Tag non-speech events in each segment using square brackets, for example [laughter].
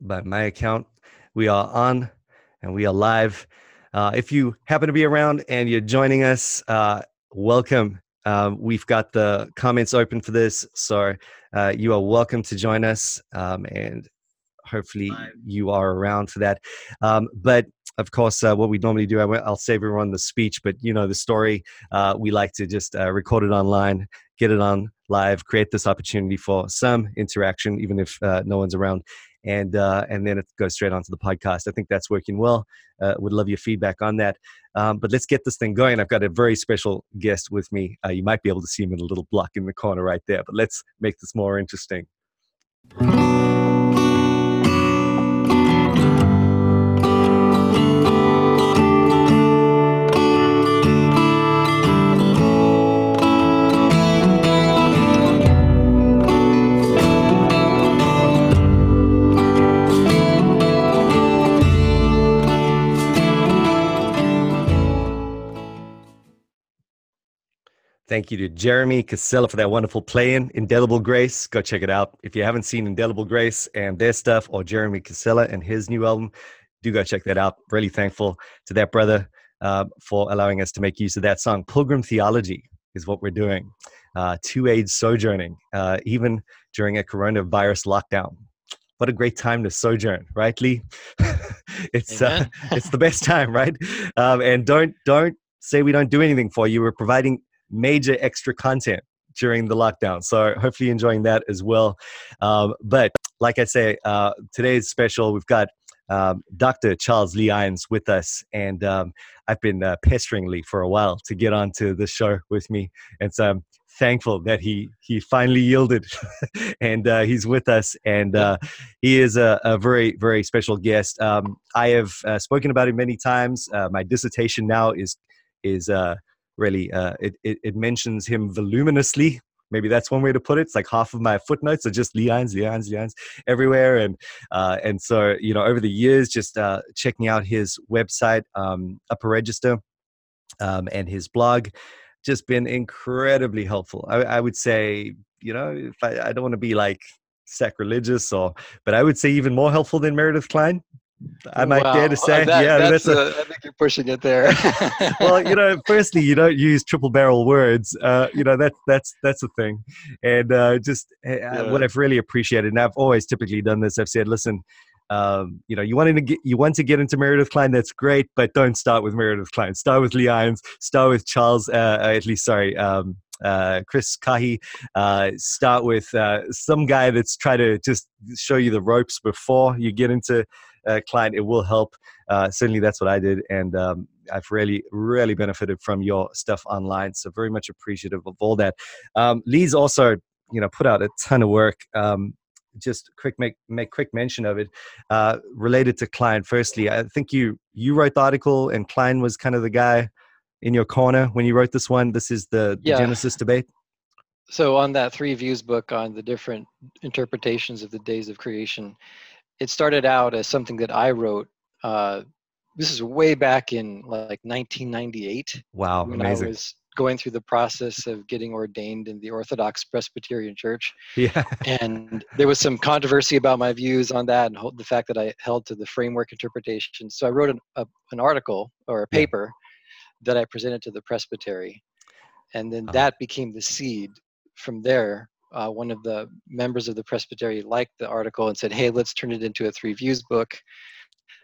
by my account. We are on and we are live. Uh, if you happen to be around and you're joining us, uh, welcome. Um, we've got the comments open for this, so uh, you are welcome to join us, um, and hopefully you are around for that. Um, but of course, uh, what we normally do, I will save everyone the speech, but you know the story. Uh, we like to just uh, record it online, get it on live, create this opportunity for some interaction, even if uh, no one's around, and uh, and then it goes straight onto the podcast. I think that's working well. Uh, would love your feedback on that. Um, but let's get this thing going. I've got a very special guest with me. you might be able to see him in a little block in the corner right there. But let's make this more interesting. Thank you to Jeremy Casella for that wonderful play in Indelible Grace. Go check it out. If you haven't seen Indelible Grace and their stuff or Jeremy Casella and his new album, do go check that out. Really thankful to that brother uh, for allowing us to make use of that song. Pilgrim Theology is what we're doing. Uh, two age sojourning, uh, even during a coronavirus lockdown. What a great time to sojourn, right, Lee? [laughs] it's uh, it's the best time, right? Um, and don't don't say we don't do anything for you. We're providing major extra content during the lockdown. So hopefully enjoying that as well. Um, but like I say, uh, today's special. We've got um, Dr. Charles Lee Irons with us, and um, I've been uh, pestering Lee for a while to get onto the show with me, and so I'm thankful that he he finally yielded, [laughs] and uh, he's with us, and uh, he is a, a, very very special guest. Um, I have uh, spoken about him many times. Uh, my dissertation now is is really uh, it, it, it mentions him voluminously maybe that's one way to put it. It's like half of my footnotes are just Leons, Leons, Leons everywhere, and uh, and so you know over the years, just uh, checking out his website, um, Upper Register, um, and his blog, just been incredibly helpful. I, I would say, you know, if I, I don't want to be like sacrilegious or, but I would say even more helpful than Meredith Kline I might wow. dare to say, that, yeah, that's, that's a, a, I think you're pushing it there. [laughs] well, you know, [laughs] firstly, you don't use triple barrel words. Uh, you know, that that's that's a thing, and uh, just uh, what I've really appreciated, and I've always typically done this. I've said, listen, um, you know, you want to get you want to get into Meredith Kline. that's great, but don't start with Meredith Kline. Start with Lee Irons. Start with Charles. Uh, at least, sorry. Um, uh, Chris Kahi, uh, start with uh, some guy that's try to just show you the ropes before you get into uh, Kline, it will help. Uh, certainly, that's what I did, and um, I've really, really benefited from your stuff online. So very much appreciative of all that. Um, Lee's also, you know, put out a ton of work. Um, just quick make make quick mention of it uh, related to Kline. Firstly, I think you you wrote the article, and Kline was kind of the guy in your corner when you wrote this one. This is the, the yeah. Genesis debate. So on that three views book on the different interpretations of the days of creation, it started out as something that I wrote. Uh, this is way back in like 1998. Wow, when amazing. I was going through the process of getting ordained in the Orthodox Presbyterian Church. [laughs] Yeah. and there was some controversy about my views on that and the fact that I held to the framework interpretation. So I wrote an, a, an article or a paper yeah. that I presented to the presbytery. And then oh. that became the seed from there uh, one of the members of the presbytery liked the article and said, hey, let's turn it into a three views book.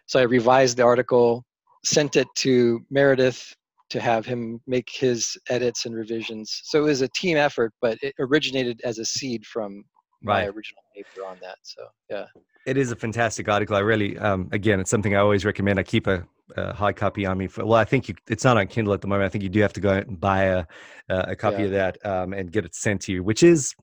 So I revised the article, sent it to Meredith to have him make his edits and revisions. So it was a team effort, but it originated as a seed from my original paper on that. So yeah. It is a fantastic article. I really, um, again, it's something I always recommend. I keep a, hard copy on me. For, well, I think you, it's not on Kindle at the moment. I think you do have to go out and buy a, a copy yeah. of that um, and get it sent to you, which is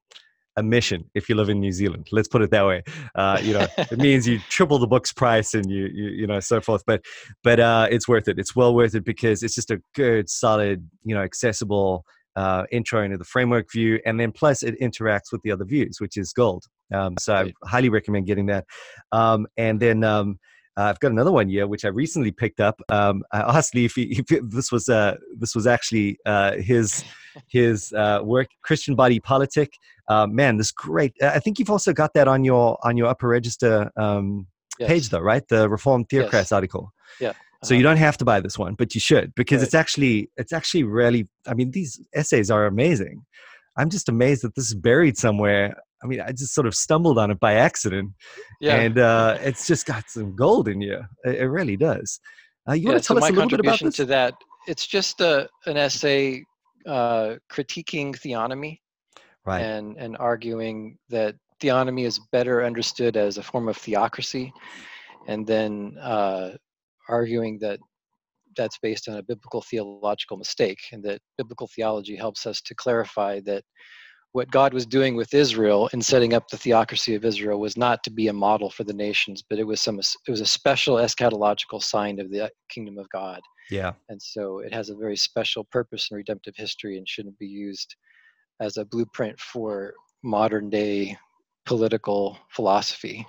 a mission if you live in New Zealand. Let's put it that way. Uh, you know, it [laughs] means you triple the book's price and you, you, you know, so forth. But, but uh, it's worth it. It's well worth it because it's just a good, solid, you know, accessible uh, intro into the framework view, and then plus it interacts with the other views, which is gold. Um, so I highly recommend getting that. Um, and then um, uh, I've got another one here, which I recently picked up. Um, I [laughs] asked Lee if, he, if this was uh, this was actually uh, his his uh, work, Christian Body Politic. Uh, man, this great. I think you've also got that on your on your upper register um, Yes. page though, right? The Reformed Yes. Theocrats article. Yeah, So you don't have to buy this one, but you should because Right. it's actually it's actually really. I mean, these essays are amazing. I'm just amazed that this is buried somewhere. I mean, I just sort of stumbled on it by accident, Yeah. and uh, it's just got some gold in you. It, it really does. Uh, you yeah, want to tell my us a little bit about this? to that, it's just a, an essay uh, critiquing theonomy right. and, and arguing that theonomy is better understood as a form of theocracy, and then uh, arguing that that's based on a biblical theological mistake, and that biblical theology helps us to clarify that what God was doing with Israel in setting up the theocracy of Israel was not to be a model for the nations, but it was some it was a special eschatological sign of the kingdom of God. Yeah. and so it has a very special purpose in redemptive history and shouldn't be used as a blueprint for modern day political philosophy.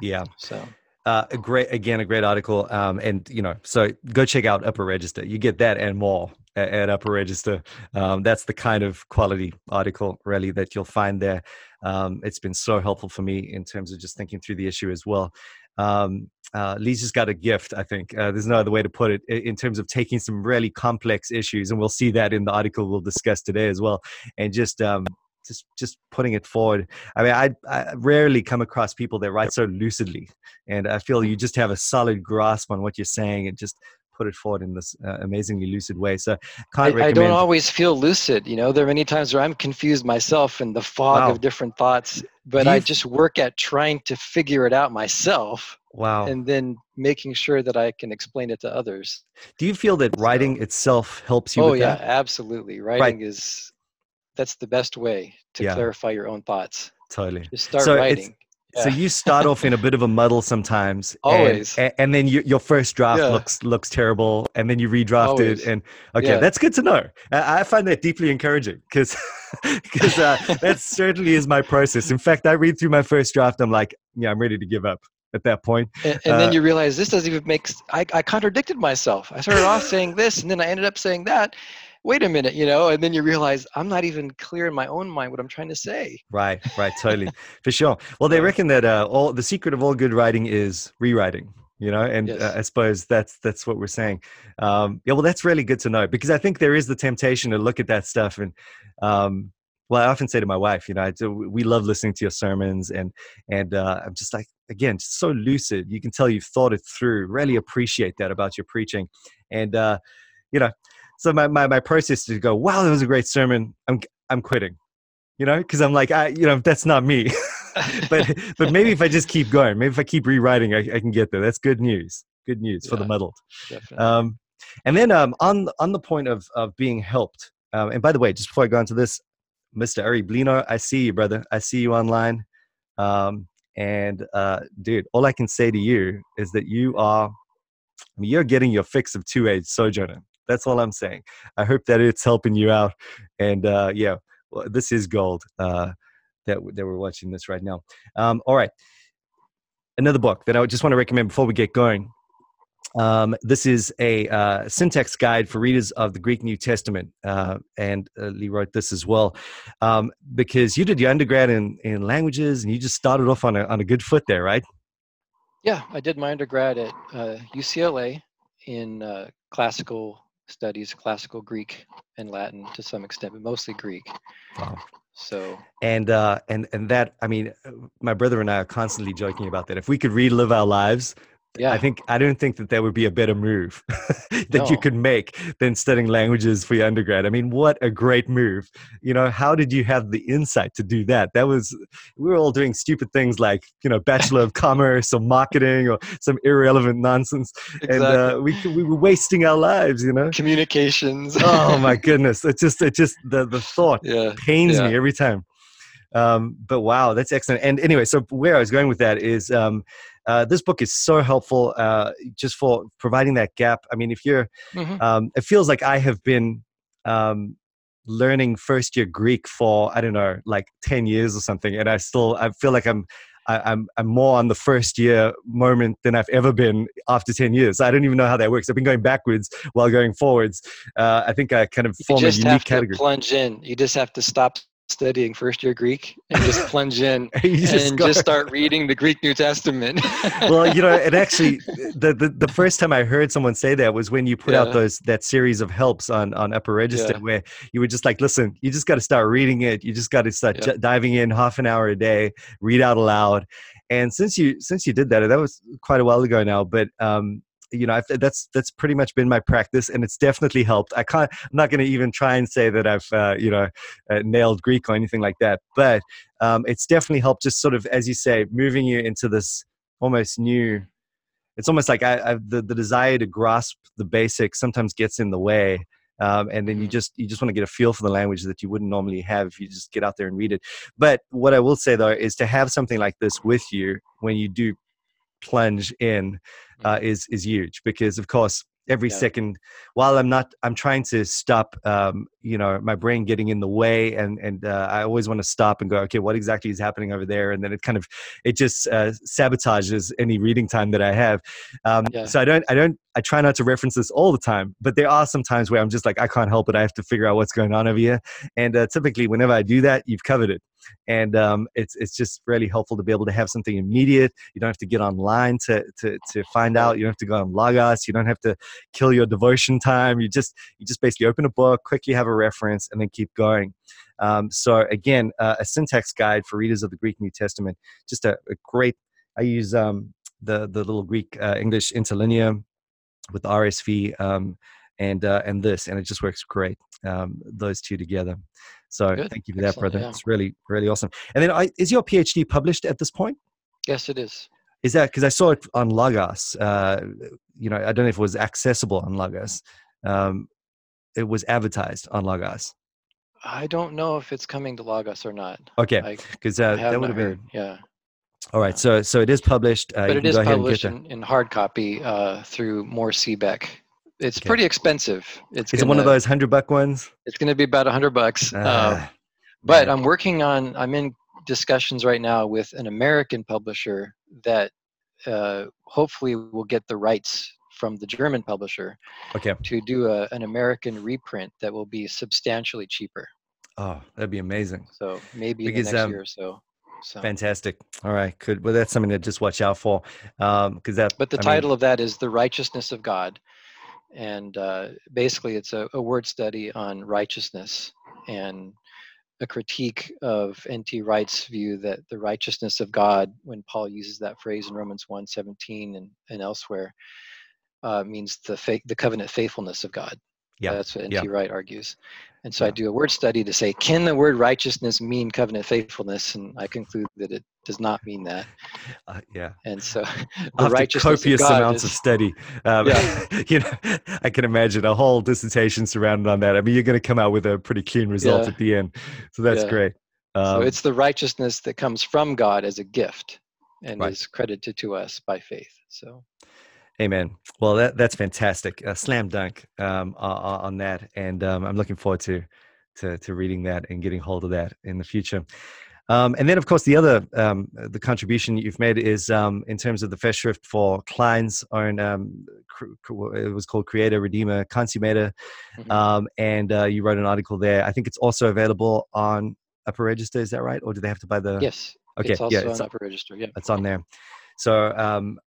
Yeah. so. Uh, a great again a great article um, and you know so go check out upper register. You get that and more at, upper register um, that's the kind of quality article really that you'll find there um, it's been so helpful for me in terms of just thinking through the issue as well um, uh, Lee's just got a gift, I think. Uh, there's no other way to put it in terms of taking some really complex issues, and we'll see that in the article we'll discuss today as well, and just um, just just putting it forward. I mean, I, I rarely come across people that write so lucidly, and I feel you just have a solid grasp on what you're saying and just put it forward in this uh, amazingly lucid way. So, I, can't I recommend. don't always feel lucid you know there are many times where i'm confused myself in the fog Wow. of different thoughts but i just work at trying to figure it out myself wow. and then making sure that i can explain it to others Do you feel that writing So- itself helps you oh yeah that? absolutely writing is that's the best way to Yeah. clarify your own thoughts Totally. just start So it's- So you start off in a bit of a muddle sometimes, and- Always. and, and then you, your first draft Yeah. looks looks terrible, and then you redraft Always. it, and okay, Yeah. that's good to know. I, I find that deeply encouraging because because [laughs] uh, that certainly is my process. In fact, I read through my first draft, I'm like, yeah, I'm ready to give up at that point. and, and Uh, then you realize this doesn't even make I, I contradicted myself i started off saying this and then i ended up saying that wait a minute you know and then you realize i'm not even clear in my own mind what i'm trying to say Right, right, totally, for sure. [laughs] Well, they reckon that uh, all the secret of all good writing is rewriting. You know, and Yes. uh, I suppose that's that's what we're saying. Um, yeah, well, that's really good to know because I think there is the temptation to look at that stuff and. Um, well, I often say to my wife, you know, I do, we love listening to your sermons, and and uh, I'm just like, again, just so lucid. You can tell you've thought it through. Really appreciate that about your preaching, and uh, you know, so my, my my process to go, wow, that was a great sermon. I'm I'm quitting, you know, because I'm like, I you know, that's not me. [laughs] but but maybe if I just keep going, maybe if I keep rewriting, I, I can get there. That's good news. Good news for the muddled. Definitely. Um, and then um, on on the point of of being helped. Um, and by the way, just before I go into this, Mr. Ari Blino, I see you, brother. I see you online. Um, and uh, dude, all I can say to you is that you are. I mean, you're getting your fix of two age sojourner. That's all I'm saying. I hope that it's helping you out. And uh, yeah, well, this is gold. Uh, that that we're watching this right now. Um, all right, another book that I just want to recommend before we get going. Um, this is a uh, syntax guide for readers of the Greek New Testament, uh, and uh, Lee wrote this as well um, because you did your undergrad in, in languages, and you just started off on a on a good foot there, right? yeah i did my undergrad at uh, ucla in uh, classical studies classical greek and latin to some extent but mostly greek Wow. so And uh, and and that I mean, my brother and I are constantly joking about that. If we could relive our lives, yeah I think I don't think that there would be a better move [laughs] that you could make than studying languages for your undergrad. I mean, what a great move! You know, how did you have the insight to do that? That was we were all doing stupid things like you know, Bachelor of [laughs] Commerce or marketing or some irrelevant nonsense, exactly. and uh, we we were wasting our lives. You know. communications oh my [laughs] goodness! It just it just the the thought yeah pains Yeah. me every time. Um, but wow, that's excellent. And anyway, so where I was going with that is um, uh, this book is so helpful uh, just for providing that gap. I mean, if you're, Mhm. um, it feels like I have been um, learning first year Greek for I don't know, like ten years or something, and I still I feel like I'm. I, I'm I'm more on the first year moment than I've ever been after ten years. I don't even know how that works. I've been going backwards while going forwards. Uh, I think I kind of you form a unique have category. plunge in you just have to stop studying first year Greek and just [laughs] plunge in [laughs] just and just start [laughs] reading the Greek New Testament. well, you know, it actually the, the the first time I heard someone say that was when you put out those that series of helps on on Upper Register, Yeah. where you were just like, listen, you just got to start reading it. You just got to start Yeah. j- diving in half an hour a day, read out aloud. And since you since you did that, that was quite a while ago now, but um, you know, I've, that's that's pretty much been my practice, and it's definitely helped. I can't, I'm not going to even try and say that I've uh, you know uh, nailed Greek or anything like that, but um, it's definitely helped. Just sort of, as you say, moving you into this almost new it's almost like I, I the, the desire to grasp the basics sometimes gets in the way um, and then you Mhm. just you just want to get a feel for the language that you wouldn't normally have if you just get out there and read it but what i will say though is to have something like this with you when you do plunge in uh, is is huge because of course every Yeah. second while i'm not i'm trying to stop um, you know my brain getting in the way and and uh, i always want to stop and go okay what exactly is happening over there? And then it kind of it just uh, sabotages any reading time that i have. Um, Yeah. so i don't i don't i try not to reference this all the time but there are some times where i'm just like i can't help it. I have to figure out what's going on over here. And uh, typically whenever i do that you've covered it and um, it's it's just really helpful to be able to have something immediate. You don't have to get online to to to find out. You don't have to go on Logos. You don't have to kill your devotion time. You just you just basically open a book, quickly have a reference, and then keep going. Um, so again, uh, a syntax guide for readers of the Greek New Testament. Just a, a great. I use um, the the little Greek uh, English interlinear with RSV um, and uh, and this, and it just works great. Um, those two together. So Good. thank you for that, Excellent, brother. yeah. It's really really awesome. And then, I, is your PhD published at this point? yes, it is. Is that because I saw it on Logos? Uh, you know, I don't know if it was accessible on Logos. Um, it was advertised on Logos. I don't know if it's coming to Logos or not. Okay, because uh, that would have been heard. Yeah, all right. So so it is published. Uh, but it is go ahead and get published in, in hard copy uh, through Mohr Siebeck. It's Okay. pretty expensive. It's Is it one of those hundred buck ones? It's going to be about a hundred bucks. Uh, Ah, but man. I'm working on. I'm in discussions right now with an American publisher that uh, hopefully will get the rights from the German publisher okay. to do a, an American reprint that will be substantially cheaper. Oh, that'd be amazing. So maybe Because, next um, year or so. So, Fantastic. All right, good. Well, that's something to just watch out for. Um, because that. but the I mean, title of that is "The Righteousness of God," and uh, basically it's a, a word study on righteousness and a critique of N.T. Wright's view that the righteousness of God, when Paul uses that phrase in Romans 1:17 and, and elsewhere, uh, means the fa- the covenant faithfulness of God. Yeah, That's what N.T. yeah. Wright argues. And so I do a word study to say, can the word righteousness mean covenant faithfulness? And I conclude that it does not mean that. Uh, yeah. And so [laughs] the After righteousness copious of amounts is, of study, um, Yeah. [laughs] you know, [laughs] I can imagine a whole dissertation surrounded on that. I mean, you're going to come out with a pretty clean result Yeah. at the end, so that's Yeah. great. Um, so it's the righteousness that comes from God as a gift and Right. is credited to us by faith. So Amen. Well, that that's fantastic. A slam dunk um, o- on that, and um, I'm looking forward to, to to reading that and getting hold of that in the future. Um, and then, of course, the other um, the contribution you've made is um, in terms of the Festschrift for Kline's own. Um, it was called Creator Redeemer Consummator, mhm. um, and uh, you wrote an article there. I think it's also available on Upper Register. Is that right, or do they have to buy the? yes, Okay. it's also yeah. It's, on upper register. Yeah. it's on there. So um,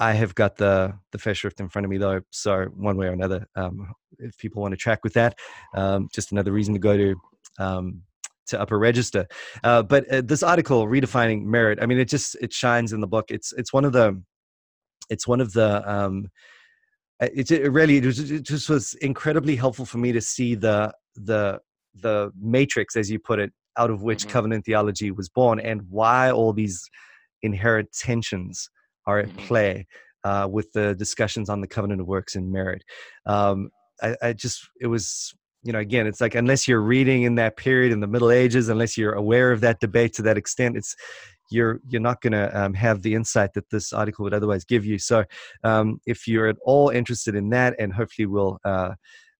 I have got the the Festschrift in front of me though. So one way or another, um, if people want to track with that, um, just another reason to go to um, to Upper Register. Uh, but uh, this article, redefining merit, I mean, it just it shines in the book. It's it's one of the it's one of the um, uh, it, it really it, was, it just was incredibly helpful for me to see the the the matrix, as you put it, out of which Mhm. covenant theology was born, and why all these inherent tensions are at Mhm. play uh, with the discussions on the covenant of works and merit. Um, I, I just it was you know again it's like unless you're reading in that period in the Middle Ages, unless you're aware of that debate to that extent, it's you're you're not going to um, have the insight that this article would otherwise give you. So um, if you're at all interested in that, and hopefully we'll uh,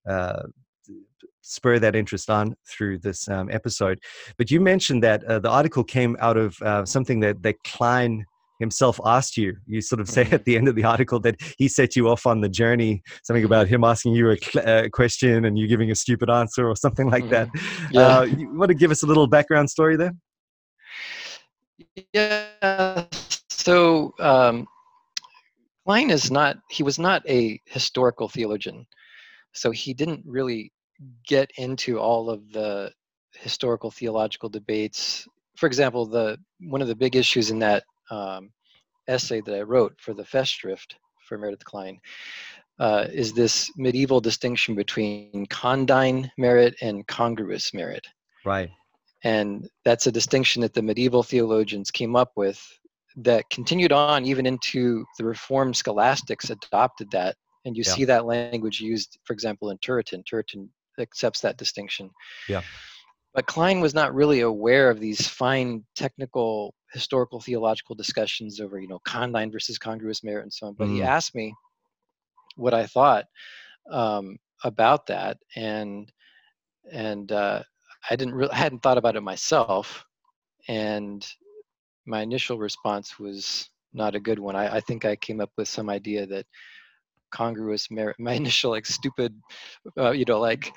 uh, spur that interest on through this um, episode. But you mentioned that uh, the article came out of uh, something that that Kline himself asked you. You sort of say Mhm. at the end of the article that he set you off on the journey, something about him asking you a cl- uh, question and you giving a stupid answer or something like that. Yeah. Uh, you want to give us a little background story there? Yeah. So um, Kline is not, he was not a historical theologian. So he didn't really get into all of the historical theological debates. For example, the one of the big issues in that um, essay that I wrote for the Festschrift for Meredith Kline uh, is this medieval distinction between condign merit and congruous merit. Right. And that's a distinction that the medieval theologians came up with that continued on even into the Reformed scholastics adopted that. And you Yeah. see that language used, for example, in Turretin. Turretin accepts that distinction. Yeah. But Kline was not really aware of these fine technical historical theological discussions over, you know, condign versus congruous merit and so on. But he Mm. asked me what I thought um, about that, and and uh, I didn't really, I hadn't thought about it myself, and my initial response was not a good one. I, I think I came up with some idea that congruous merit. [laughs] My initial like stupid, uh, you know, like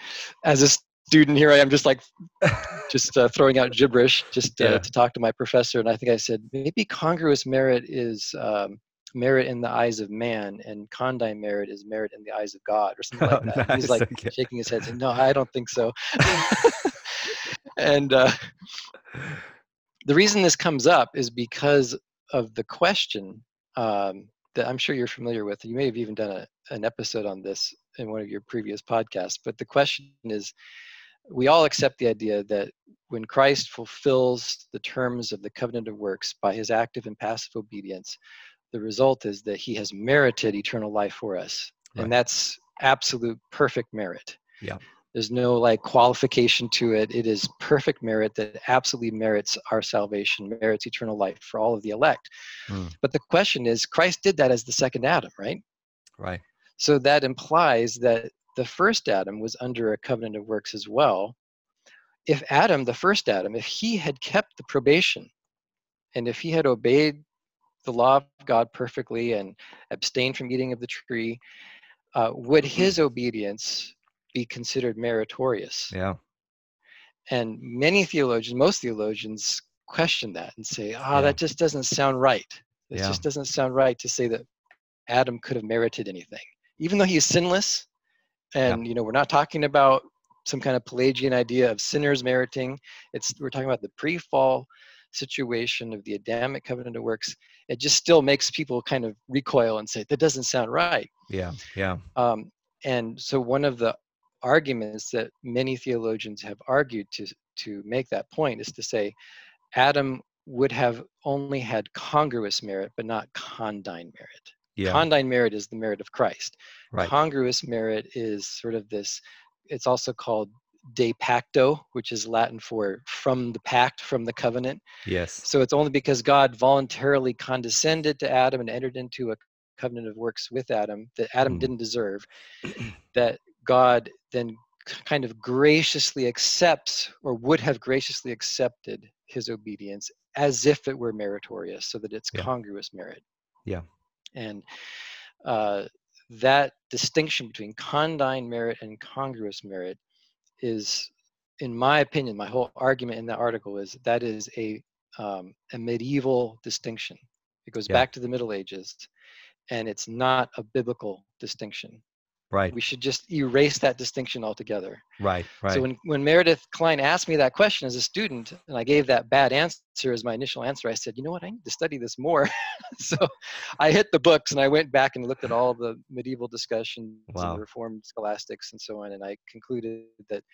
as a student here I am just like [laughs] just uh, throwing out gibberish just uh, Yeah. to talk to my professor, and I think I said maybe congruous merit is. Um, merit in the eyes of man and condign merit is merit in the eyes of god or something like Oh, that he's like okay. shaking his head saying no i don't think so [laughs] and uh, the reason this comes up is because of the question um, that I'm sure you're familiar with. You may have even done a, an episode on this in one of your previous podcasts. But the question is we all accept the idea that when Christ fulfills the terms of the covenant of works by his active and passive obedience, the result is that he has merited eternal life for us. Right. And that's absolute perfect merit. Yeah. There's no like qualification to it. It is perfect merit that absolutely merits our salvation, merits eternal life for all of the elect. Mm. But the question is, Christ did that as the second Adam, right? Right. So that implies that the first Adam was under a covenant of works as well. If Adam, the first Adam, if he had kept the probation and if he had obeyed the law of God perfectly and abstained from eating of the tree, uh, would his obedience be considered meritorious? Yeah. And many theologians, most theologians, question that and say, "Ah, Yeah. that just doesn't sound right. It Yeah. just doesn't sound right to say that Adam could have merited anything, even though he is sinless." And you know, we're not talking about some kind of Pelagian idea of sinners meriting. It's we're talking about the pre-fall situation of the Adamic covenant of works. It just still makes people kind of recoil and say that doesn't sound right. Yeah. Yeah. Um, and so one of the arguments that many theologians have argued to to make that point is to say Adam would have only had congruous merit, but not condign merit. Yeah. Condign merit is the merit of Christ. Right. Congruous merit is sort of this. It's also called de pacto, which is Latin for from the pact, from the covenant. Yes. So it's only because God voluntarily condescended to Adam and entered into a covenant of works with Adam that Adam Mm. didn't deserve, that God then kind of graciously accepts or would have graciously accepted his obedience as if it were meritorious, so that it's Yeah. congruous merit. Yeah. And uh, that distinction between condign merit and congruous merit is, in my opinion, my whole argument in that article is that is a um, a medieval distinction. It goes Yeah. back to the Middle Ages, and it's not a biblical distinction. Right. We should just erase that distinction altogether. Right. Right. So when, when Meredith Kline asked me that question as a student, and I gave that bad answer as my initial answer, I said, you know what, I need to study this more. [laughs] so I hit the books and I went back and looked at all the medieval discussions Wow. and Reformed scholastics and so on, and I concluded that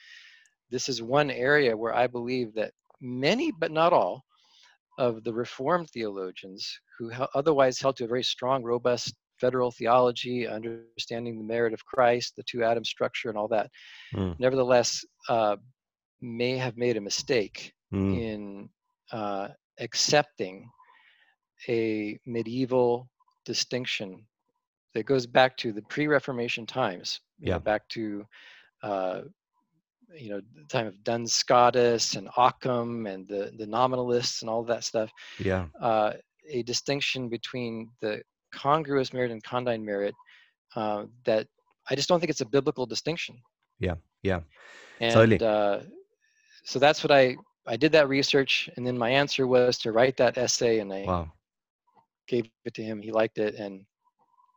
this is one area where I believe that many, but not all, of the Reformed theologians who otherwise held to a very strong, robust federal theology, understanding the merit of Christ, the two Adam structure, and all that, Mm. nevertheless uh, may have made a mistake Mm. in uh, accepting a medieval distinction that goes back to the pre-Reformation times. you know, Yeah. back to uh, you know the time of Duns Scotus and Occam and the the nominalists and all that stuff. Yeah. Uh, a distinction between the congruous merit and condign merit uh, that I just don't think it's a biblical distinction. Yeah, yeah, and totally. uh, so that's what I I did that research, and then my answer was to write that essay, and I wow. gave it to him. He liked it, and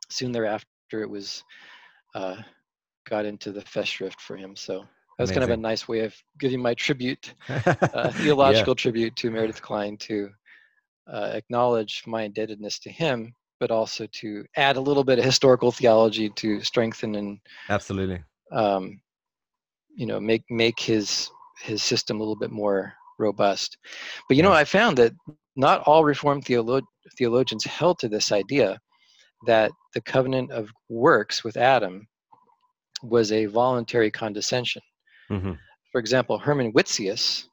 soon thereafter, it was uh, got into the Festschrift for him. So that was kind of a nice way of giving my tribute, [laughs] uh, theological yeah. tribute to Meredith Kline to uh, acknowledge my indebtedness to him, but also to add a little bit of historical theology to strengthen and absolutely, um, you know, make make his his system a little bit more robust. But you know, I found that not all Reformed theolo- theologians held to this idea that the covenant of works with Adam was a voluntary condescension. Mm-hmm. For example, Herman Witsius,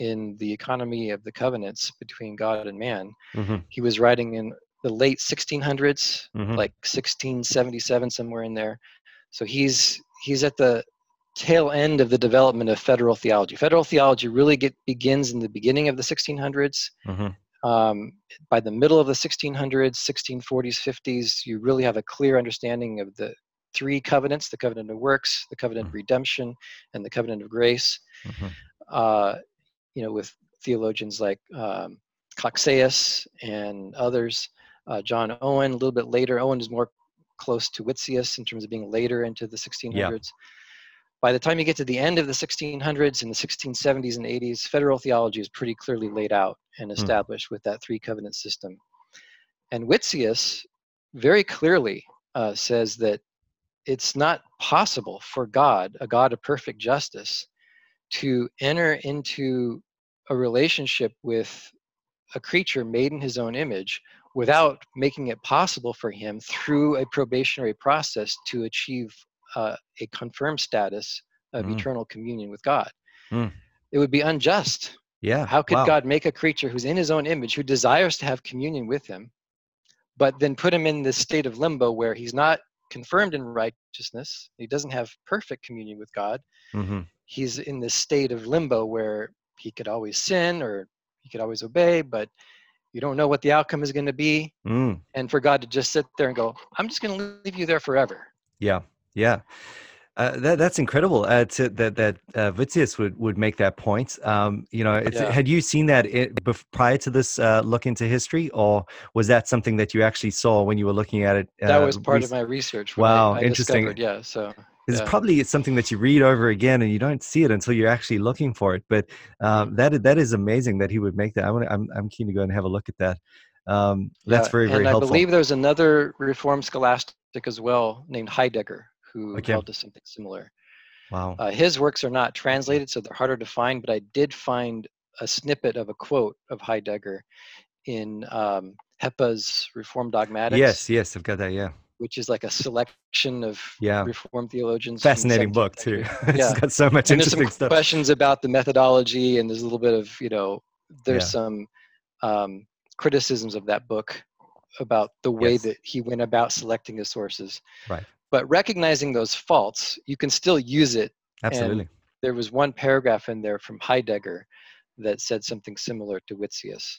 in the economy of the covenants between God and man, mm-hmm. he was writing in the late 1600s, mm-hmm. like 1677, somewhere in there. So he's he's at the tail end of the development of federal theology. Federal theology really get, begins in the beginning of the 1600s. Mm-hmm. Um, by the middle of the 1600s, 1640s, 50s, you really have a clear understanding of the three covenants the covenant of works, the covenant mm-hmm. of redemption, and the covenant of grace. Mm-hmm. Uh, you know, with theologians like um, Cocceius and others, uh, John Owen, a little bit later. Owen is more close to Witsius in terms of being later into the 1600s. Yeah by the time you get to the end of the 1600s and the 1670s and 80s, federal theology is pretty clearly laid out and hmm. established mm. with that three covenant system. And Witsius very clearly uh, says that it's not possible for God, a God of perfect justice, to enter into a relationship with a creature made in his own image without making it possible for him through a probationary process to achieve uh, a confirmed status of mm. eternal communion with God. Mm. It would be unjust. Yeah. How could wow. God make a creature who's in his own image, who desires to have communion with him, but then put him in this state of limbo where he's not confirmed in righteousness, he doesn't have perfect communion with God. Mm-hmm. He's in this state of limbo where he could always sin or he could always obey, but you don't know what the outcome is going to be. Mm. And for God to just sit there and go, I'm just going to leave you there forever. Yeah. Yeah. Uh, that, that's incredible. Uh, to, that that uh, would, would make that point. Um, you know, yeah. had you seen that it, prior to this uh, look into history, or was that something that you actually saw when you were looking at it? that was part of my research. Wow, I, I interesting. Yeah, so it's probably something that you read over again and you don't see it until you're actually looking for it. But um, that that is amazing that he would make that. I want I'm I'm keen to go and have a look at that. Um, that's yeah, very very and helpful. I believe there's another Reformed scholastic as well named Heidegger who okay. held to something similar. Wow. Uh, his works are not translated, so they're harder to find, but I did find a snippet of a quote of Heidegger in um, Heppe's Reform Dogmatics. Yes, yes, I've got that, yeah. Which is like a selection of yeah. Reformed theologians. Fascinating book, too. [laughs] yeah. it's got so much and interesting there's some stuff. questions about the methodology, and there's a little bit of, you know, there's yeah. some um, criticisms of that book about the way yes. that he went about selecting his sources. Right but recognizing those faults you can still use it absolutely and there was one paragraph in there from heidegger that said something similar to Witsius.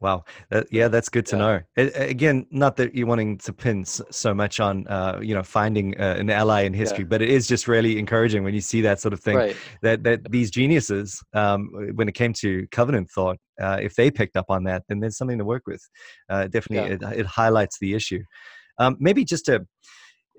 Wow. Yeah, that's good to yeah. know. It, again, not that you're wanting to pin so much on, uh, you know, finding uh, an ally in history, yeah. but it is just really encouraging when you see that sort of thing. Right. That that these geniuses, um, when it came to covenant thought, uh, if they picked up on that, then there's something to work with. Uh, definitely, yeah. it, it highlights the issue. Um, maybe just to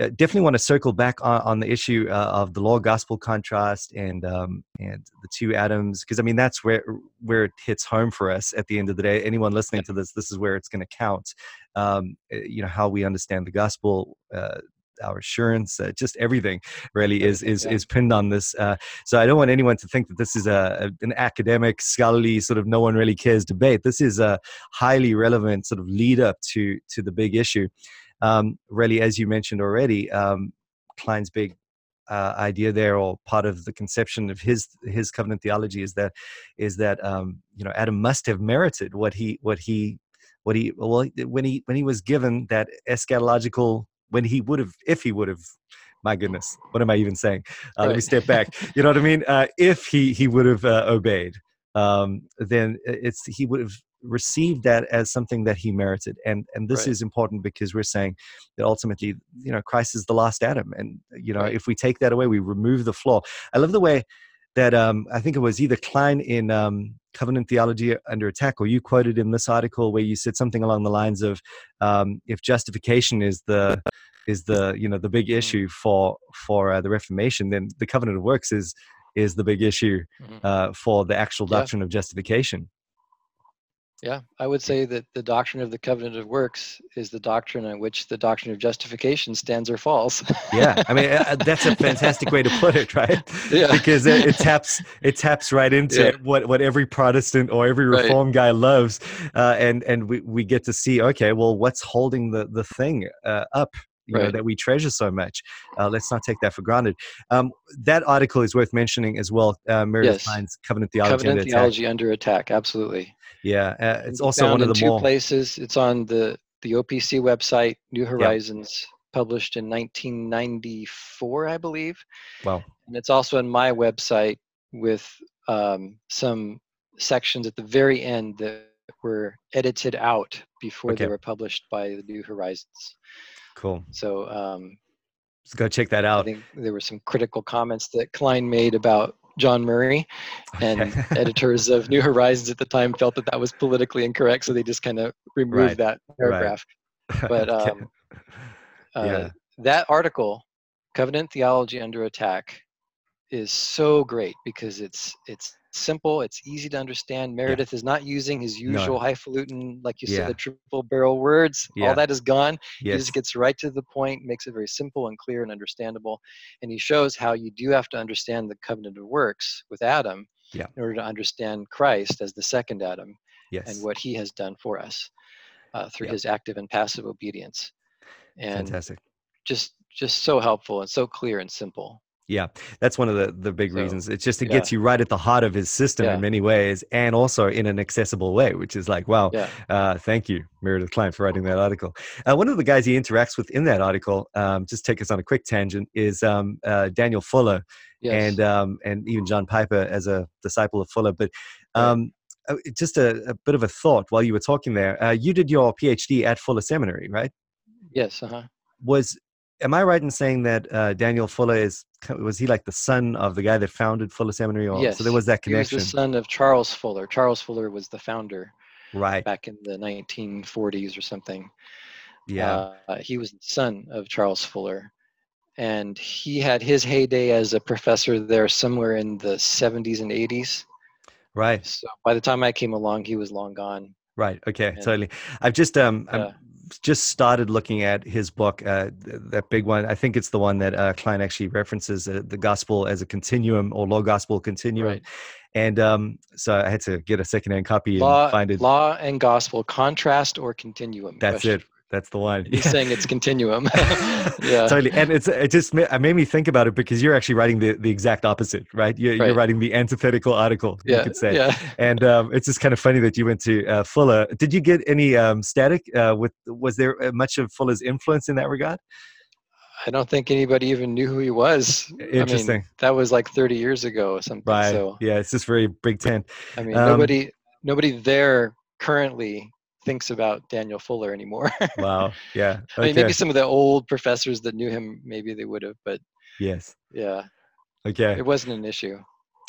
definitely want to circle back on, on the issue uh, of the law gospel contrast and um, and the two Adams because I mean that's where where it hits home for us at the end of the day. Anyone listening to this, this is where it's going to count. Um, eh, you know how we understand the gospel. Uh, our assurance, uh, just everything really is is is pinned on this. Uh, so I don't want anyone to think that this is a, an academic, scholarly sort of no one really cares debate. This is a highly relevant sort of lead up to to the big issue um, really, as you mentioned already, um, Kline's big uh, idea there, or part of the conception of his his covenant theology, is that is that um, you know Adam must have merited what he what he what he well when he when he was given that eschatological when he would have if he would have my goodness what am i even saying uh, right. let me step back [laughs] you know what i mean uh, if he he would have uh, obeyed um, then it's he would have received that as something that he merited and and this Right. is important because we're saying that ultimately you know christ is the last adam and you know Right. if we take that away we remove the flaw i love the way that um, i think it was either kline in um, covenant theology under attack or you quoted in this article where you said something along the lines of um, if justification is the is the you know the big Mhm. issue for for uh, the reformation then the covenant of works is is the big issue Mhm. uh, for the actual Yeah. doctrine of justification Yeah, I would say that the doctrine of the covenant of works is the doctrine on which the doctrine of justification stands or falls. [laughs] yeah i mean uh, that's a fantastic way to put it right Yeah. because it, it taps it taps right into Yeah. what what every protestant or every Right. reform guy loves uh, and and we, we get to see okay well what's holding the the thing uh, up you know that we treasure so much uh, let's not take that for granted um, that article is worth mentioning as well uh, meredith Yes. Kline's covenant theology covenant Under Attack. theology under attack, absolutely. yeah uh, it's also one of the two more places. It's on the the OPC website, New Horizons, published in 1994, I believe, well and it's also on my website with um, some sections at the very end that were edited out before Okay. they were published by the New Horizons. Cool So um, let's go check that I out think there were some critical comments that Kline made about John Murray, and [laughs] Okay. editors of New Horizons at the time felt that that was politically incorrect, so they just kind of removed Right, that paragraph. But [laughs] Okay. um, uh, Yeah. that article, Covenant Theology Under Attack, is so great because it's it's simple, it's easy to understand. Meredith is not using his No. usual highfalutin, like you Yeah. said, the triple barrel words. Yeah. All that is gone. He just gets right to the point, makes it very simple and clear and understandable. And he shows how you do have to understand the covenant of works with Adam Yeah. in order to understand Christ as the second Adam yes and what he has done for us uh, through Yeah. his active and passive obedience. And fantastic just just so helpful and so clear and simple. Yeah, that's one of the the big So, reasons. It's just it yeah. gets you right at the heart of his system Yeah. in many ways, and also in an accessible way, which is like, wow, Yeah. uh, thank you, Meredith Kline, for writing that article. Uh, one of the guys he interacts with in that article, um, just take us on a quick tangent, is um, uh, Daniel Fuller, Yes. and um, and even John Piper as a disciple of Fuller. But um, uh, just a, a bit of a thought while you were talking there. Uh, you did your PhD at Fuller Seminary, right? yes. Uh-huh. was am I right in saying that uh, Daniel Fuller is was he like the son of the guy that founded Fuller Seminary? Or, Yes. So there was that connection. He was the son of Charles Fuller. Charles Fuller was the founder right? back in the 1940s or something. Yeah, Uh, he was the son of Charles Fuller. And he had his heyday as a professor there somewhere in the 70s and 80s. right, So by the time I came along, he was long gone. right. Okay, Yeah. totally. I've just um. Just started looking at his book, uh, that big one. I think it's the one that uh, Kline actually references uh, the gospel as a continuum or law gospel continuum. Right. And um, so I had to get a secondhand copy and Law, find it. law and gospel, contrast or continuum? That's question. it. That's the one. He's Yeah. saying it's continuum. [laughs] [laughs] yeah. totally and it's it just it made me think about it because you're actually writing the, the exact opposite right you're, you're writing the antithetical article you Yeah. could say Yeah. and um, it's just kind of funny that you went to uh, fuller did you get any um, static uh, with was there uh, much of fuller's influence in that regard I don't think anybody even knew who he was. I mean, Interesting. that was like 30 years ago or something. right So yeah it's just very big tent I mean, Um, nobody nobody there currently thinks about Daniel Fuller anymore. [laughs] wow yeah I mean, maybe some of the old professors that knew him, maybe they would have, but yes yeah, okay it wasn't an issue.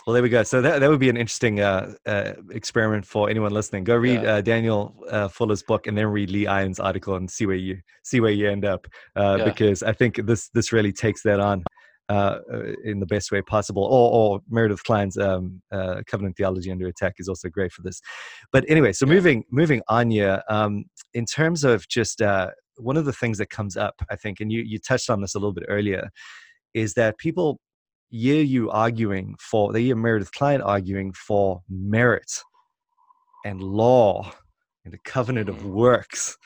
Well, there we go. So that, that would be an interesting uh, uh, experiment for anyone listening. Go read Yeah. uh, Daniel uh, Fuller's book and then read Lee Iron's article and see where you see where you end up. Uh, Yeah. Because I think this this really takes that on uh, uh, in the best way possible. Or, or Meredith Kline's um, uh, Covenant Theology Under Attack is also great for this. But anyway, so Yeah. moving moving on here, um, in terms of just uh, one of the things that comes up, I think, and you you touched on this a little bit earlier, is that people hear you arguing for they hear Meredith Kline arguing for merit and law and the covenant of Mhm. works.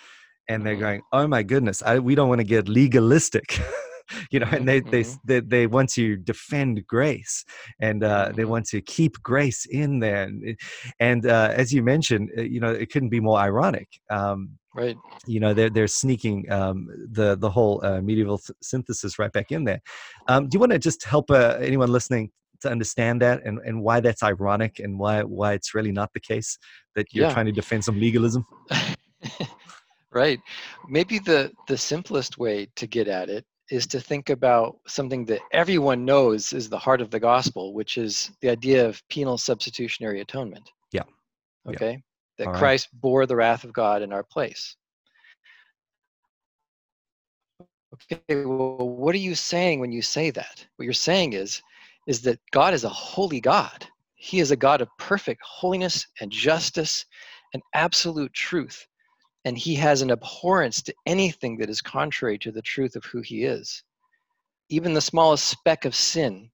And they're Mhm. going, oh my goodness, I, we don't want to get legalistic. [laughs] [laughs] you know, and they, they, Mhm. they, they want to defend grace and uh, they Mhm. want to keep grace in there. And, and uh, as you mentioned, uh, you know, it couldn't be more ironic. Um, Right. you know they're they're sneaking um, the the whole uh, medieval th- synthesis right back in there. Um, do you want to just help uh, anyone listening to understand that and, and why that's ironic and why why it's really not the case that you're Yeah. trying to defend some legalism? [laughs] right. Maybe the the simplest way to get at it is to think about something that everyone knows is the heart of the gospel, which is the idea of penal substitutionary atonement. Yeah. Yeah. Okay. That All right. Christ bore the wrath of God in our place. Okay, well, what are you saying when you say that? What you're saying is, is that God is a holy God. He is a God of perfect holiness and justice and absolute truth. And he has an abhorrence to anything that is contrary to the truth of who he is. Even the smallest speck of sin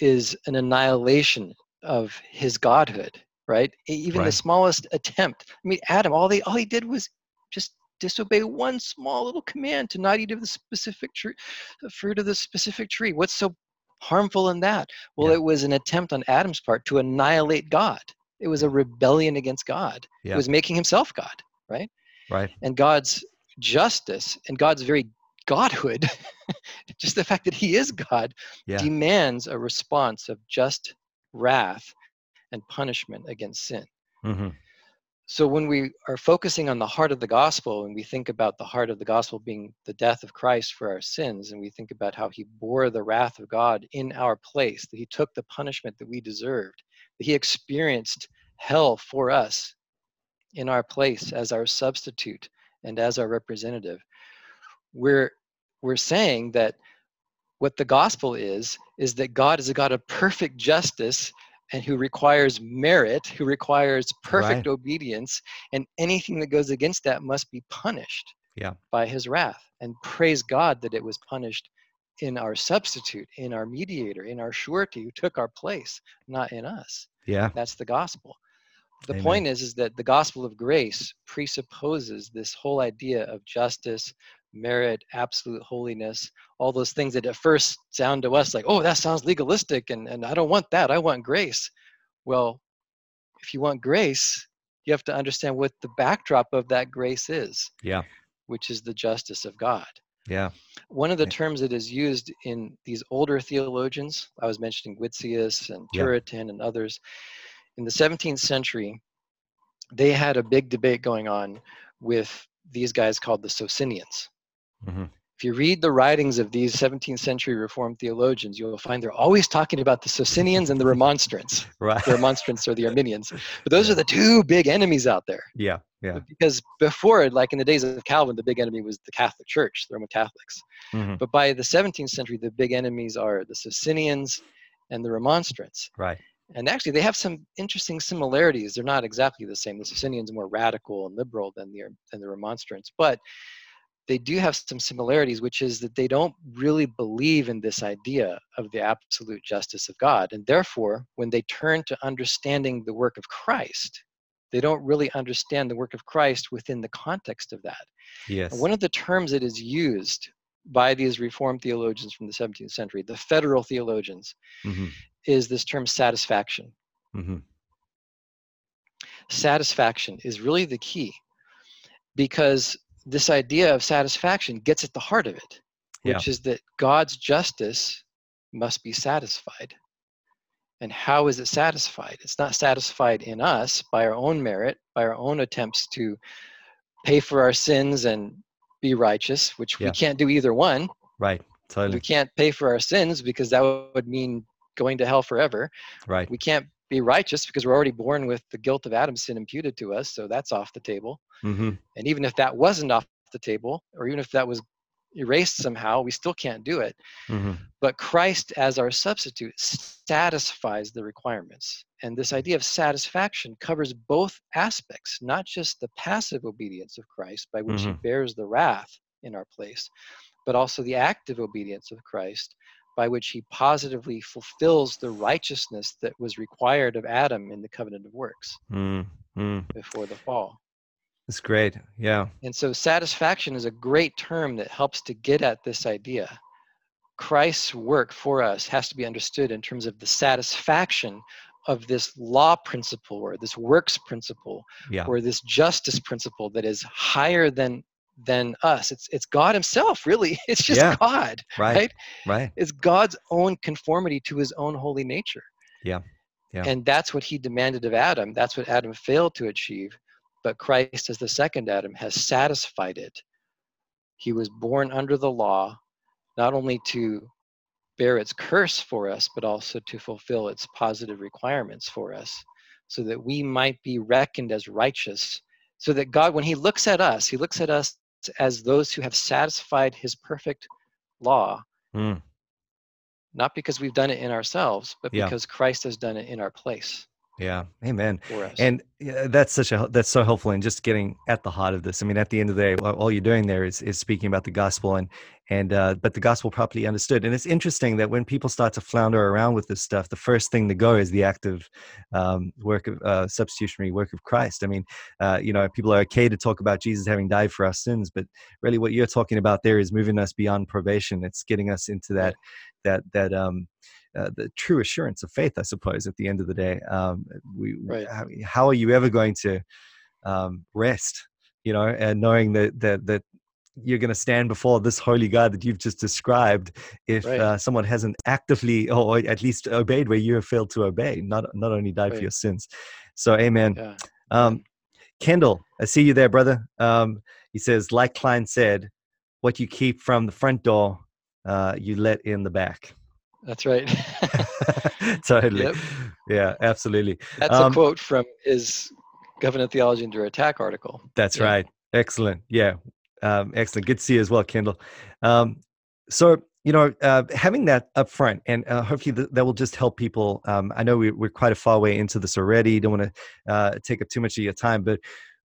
is an annihilation of his godhood, right? Even Right. the smallest attempt. I mean, Adam, all they all he did was just disobey one small little command to not eat of the specific tree, the fruit of the specific tree. What's so harmful in that? Well, Yeah. it was an attempt on Adam's part to annihilate God. It was a rebellion against God. Yeah. It was making himself God, right? Right. And God's justice and God's very godhood, [laughs] just the fact that he is God, Yeah. demands a response of just wrath and punishment against sin. hmm So when we are focusing on the heart of the gospel and we think about the heart of the gospel being the death of Christ for our sins, and we think about how he bore the wrath of God in our place, that he took the punishment that we deserved, that he experienced hell for us in our place as our substitute and as our representative, we're we're saying that what the gospel is is that God is a God of perfect justice and who requires merit, who requires perfect Right. obedience, and anything that goes against that must be punished Yeah. by his wrath. And praise God that it was punished in our substitute, in our mediator, in our surety who took our place, not in us. Yeah. That's the gospel. The Amen. point is, is that the gospel of grace presupposes this whole idea of justice, merit, absolute holiness, all those things that at first sound to us like, oh, that sounds legalistic and, and I don't want that. I want grace. Well, if you want grace, you have to understand what the backdrop of that grace is, Yeah. which is the justice of God. Yeah. One of the Yeah. terms that is used in these older theologians, I was mentioning Witsius and Yeah. Turretin and others, in the 17th century, they had a big debate going on with these guys called the Socinians. hmm If you read the writings of these 17th century Reformed theologians, you'll find they're always talking about the Socinians and the Remonstrants. [laughs] Right. The Remonstrants are the Arminians. But those are the two big enemies out there. yeah. Yeah. Because before, like in the days of Calvin, the big enemy was the Catholic Church, the Roman Catholics. hmm But by the 17th century, the big enemies are the Socinians and the Remonstrants. Right. And actually, they have some interesting similarities. They're not exactly the same. The Socinians are more radical and liberal than the than the Remonstrants, but they do have some similarities, which is that they don't really believe in this idea of the absolute justice of God, and therefore, when they turn to understanding the work of Christ, they don't really understand the work of Christ within the context of that. Yes. And one of the terms that is used by these Reformed theologians from the 17th century, the federal theologians, hmm is this term satisfaction. hmm Satisfaction is really the key because this idea of satisfaction gets at the heart of it, Yeah. which is that God's justice must be satisfied. And how is it satisfied? It's not satisfied in us by our own merit, by our own attempts to pay for our sins and be righteous, which Yeah. we can't do either one. Right. Totally. We can't pay for our sins because that would mean going to hell forever. Right. We can't be righteous because we're already born with the guilt of Adam's sin imputed to us, so that's off the table. hmm And even if that wasn't off the table, or even if that was erased somehow, we still can't do it. hmm But Christ, as our substitute, satisfies the requirements. And this idea of satisfaction covers both aspects, not just the passive obedience of Christ, by which he Mhm. bears the wrath in our place, but also the active obedience of Christ, by which he positively fulfills the righteousness that was required of Adam in the covenant of works mm Mm. before the fall. It's great. Yeah. And so satisfaction is a great term that helps to get at this idea. Christ's work for us has to be understood in terms of the satisfaction of this law principle or this works principle Yeah. or this justice principle that is higher than than us. It's it's God himself, really. [laughs] It's just Yeah. God. Right. right? Right. It's God's own conformity to his own holy nature. Yeah. Yeah. And that's what he demanded of Adam. That's what Adam failed to achieve. But Christ, as the second Adam, has satisfied it. He was born under the law, not only to bear its curse for us, but also to fulfill its positive requirements for us, so that we might be reckoned as righteous. So that God, when He looks at us, He looks at us as those who have satisfied His perfect law. Mm. Not because we've done it in ourselves, but Yeah. because Christ has done it in our place Yeah. Amen. And yeah, that's such a that's so helpful in just getting at the heart of this. I mean, at the end of the day, all all you're doing there is is speaking about the gospel and and uh, but the gospel properly understood. And it's interesting that when people start to flounder around with this stuff, the first thing to go is the active um, work of uh, substitutionary work of Christ. I mean, uh, you know, people are okay to talk about Jesus having died for our sins, but really, what you're talking about there is moving us beyond probation. It's getting us into that that that um, uh, the true assurance of faith, I suppose, at the end of the day. Um, we, Right. how, how are you ever going to um, rest, you know, and knowing that, that, that you're going to stand before this holy God that you've just described if Right. uh, someone hasn't actively or at least obeyed where you have failed to obey, not, not only died for your sins. So, amen. yeah. Um, Kendall, I see you there, brother. Um, he says, like Kline said, what you keep from the front door, uh, you let in the back. That's right. [laughs] [laughs] totally. Yep. Yeah, absolutely. That's Um, a quote from his Covenant Theology Under Attack article. That's Yeah. right. Excellent. Yeah. Um, excellent. Good to see you as well, Kendall. Um, so, you know, uh, having that up front, and uh, hopefully th- that will just help people. Um, I know we, we're quite a far way into this already. Don't want to uh, take up too much of your time, but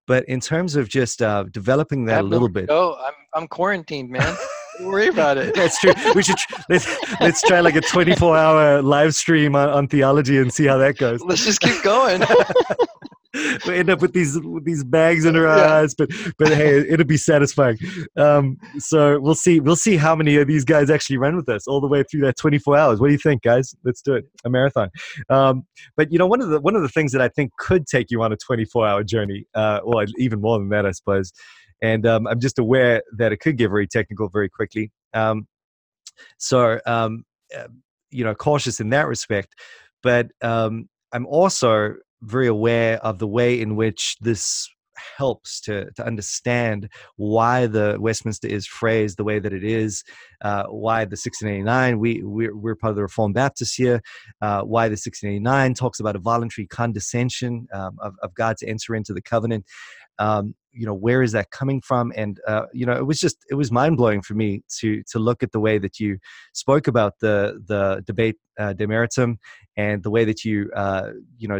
but in terms of just uh, developing that a little bit. Oh, I'm I'm quarantined, man. [laughs] Worry about it. That's true. We should let's let's try like a 24 hour live stream on, on theology and see how that goes. Let's just keep going. [laughs] we end up with these with these bags under our Yeah. eyes, but but hey, it'll be satisfying. Um, so we'll see we'll see how many of these guys actually run with us all the way through that 24 hours. What do you think, guys? Let's do it, a marathon. Um, but you know, one of the one of the things that I think could take you on a 24 hour journey, uh, or even more than that, I suppose. And um, I'm just aware that it could get very technical very quickly. Um, so um, uh, you know, cautious in that respect. But um, I'm also very aware of the way in which this helps to, to understand why the Westminster is phrased the way that it is, uh, why the 1689, we, we're, we're part of the Reformed Baptists here, uh, why the 1689 talks about a voluntary condescension um, of, of God to enter into the covenant. Um, you know where is that coming from? And uh, you know it was just it was mind-blowing for me to to look at the way that you spoke about the the debate uh, de meritum and the way that you uh, you know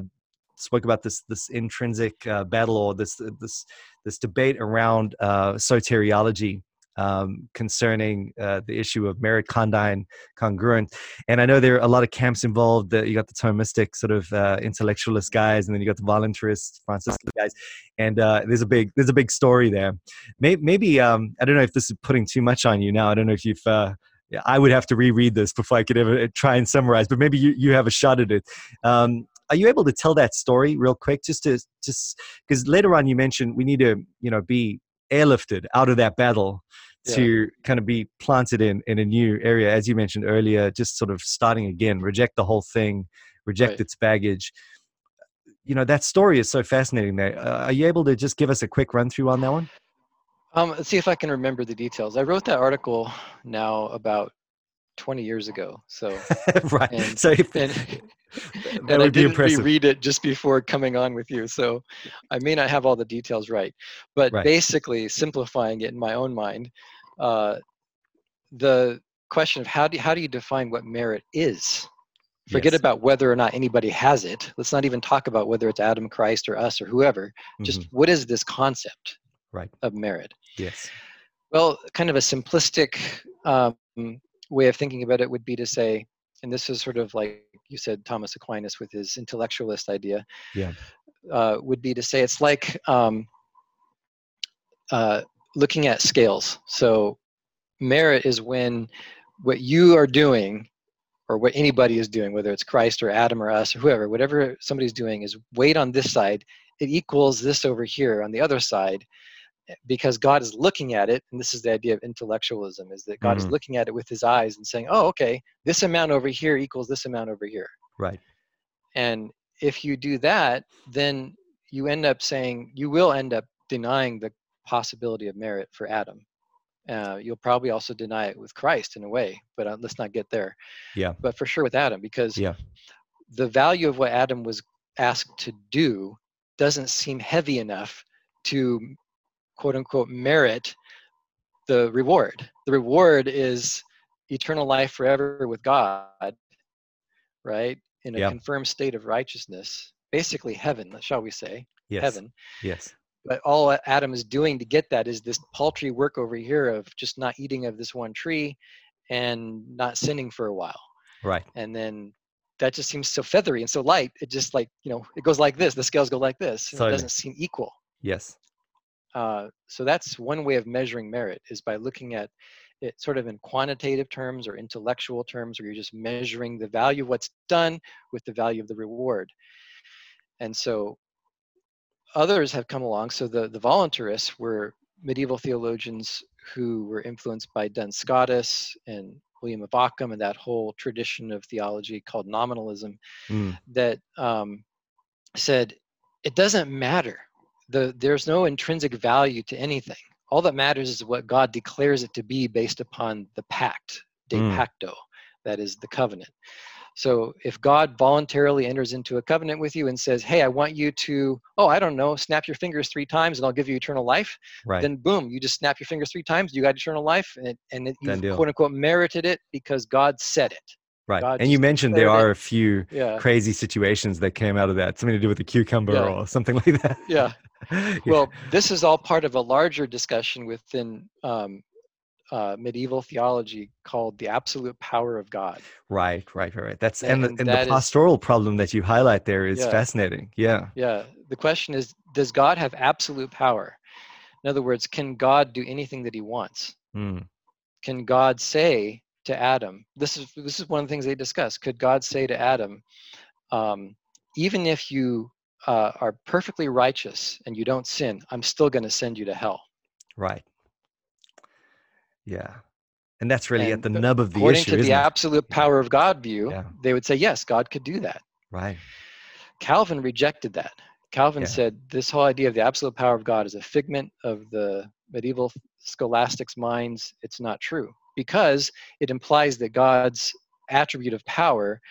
spoke about this this intrinsic uh, battle or this this this debate around uh, soteriology um, concerning uh, the issue of merit condign congruent. And i know there are a lot of camps involved that you got the thomistic sort of uh, intellectualist guys and then you got the voluntarist franciscan guys. And uh, there's a big there's a big story there. Maybe, maybe um, i don't know if this is putting too much on you now. I don't know if you've uh, I would have to reread this before I could ever uh, try and summarize, but maybe you, you have a shot at it. Um, are you able to tell that story real quick? Just to just because later on you mentioned we need to you know be airlifted out of that battle to kind of be planted in in a new area as you mentioned earlier just sort of starting again reject the whole thing reject Right. its baggage you know that story is so fascinating there uh, are you able to just give us a quick run through on that one Um, let's see if I can remember the details. I wrote that article now about 20 years ago. So, [laughs] right And- so if, and, [laughs] that and I be didn't impressive reread it just before coming on with you. So I may not have all the details right. But Right. basically, simplifying it in my own mind, uh, the question of how do, how do you define what merit is? Forget Yes. about whether or not anybody has it. Let's not even talk about whether it's Adam, Christ, or us, or whoever. Just Mhm. what is this concept Right. of merit? yes Well, kind of a simplistic um, way of thinking about it would be to say, and this is sort of like you said, Thomas Aquinas with his intellectualist idea, Yeah. uh, would be to say it's like um, uh, looking at scales. So, merit is when what you are doing, or what anybody is doing, whether it's Christ or Adam or us or whoever, whatever somebody's doing, is weight on this side, it equals this over here on the other side because God is looking at it, and this is the idea of intellectualism, is that God is Mhm. looking at it with his eyes and saying, oh, okay, this amount over here equals this amount over here. right And if you do that, then you end up saying you will end up denying the possibility of merit for Adam. Uh, you'll probably also deny it with Christ in a way, but uh, let's not get there. Yeah. But for sure with Adam, because Yeah. the value of what Adam was asked to do doesn't seem heavy enough to quote unquote merit the reward. The reward is eternal life forever with God, right? In a Yeah. confirmed state of righteousness, basically heaven, shall we say, Yes. heaven. Yes. But all Adam is doing to get that is this paltry work over here of just not eating of this one tree and not sinning for a while. Right. And then that just seems so feathery and so light. It just like, you know, it goes like this. The scales go like this. Totally. It doesn't seem equal. Yes. Uh, so that's one way of measuring merit is by looking at it sort of in quantitative terms or intellectual terms, where you're just measuring the value of what's done with the value of the reward. And so others have come along. So the, the voluntarists were medieval theologians who were influenced by Duns Scotus and William of Ockham and that whole tradition of theology called nominalism Mm. that um, said it doesn't matter. The, there's no intrinsic value to anything. All that matters is what God declares it to be based upon the pact, de Mm. facto, that is the covenant. So if God voluntarily enters into a covenant with you and says, "Hey, I want you to, oh, I don't know, snap your fingers three times and I'll give you eternal life," Right. then boom, you just snap your fingers three times, you got eternal life, and and it, you've deal. quote unquote merited it because God said it. right. God And you mentioned there declared it. are a few Yeah, crazy situations that came out of that. Something to do with the cucumber Yeah. or something like that. yeah. [laughs] Yeah. Well, this is all part of a larger discussion within um, uh, medieval theology called the absolute power of God. Right, right, right, right. That's and, the, And and that the is- pastoral problem that you highlight there is Yeah. fascinating. Yeah. Yeah. The question is, does God have absolute power? In other words, can God do anything that He wants? Mm. Can God say to Adam? This is this is one of the things they discuss. Could God say to Adam, um, even if you uh, are perfectly righteous and you don't sin, I'm still going to send you to hell. Right. Yeah. And that's really at And the nub of the According issue, to the it? absolute power of God view, Yeah. they would say yes, God could do that. Right. Calvin rejected that. Calvin Yeah. said this whole idea of the absolute power of God is a figment of the medieval scholastics' minds. It's not true because it implies that God's attribute of power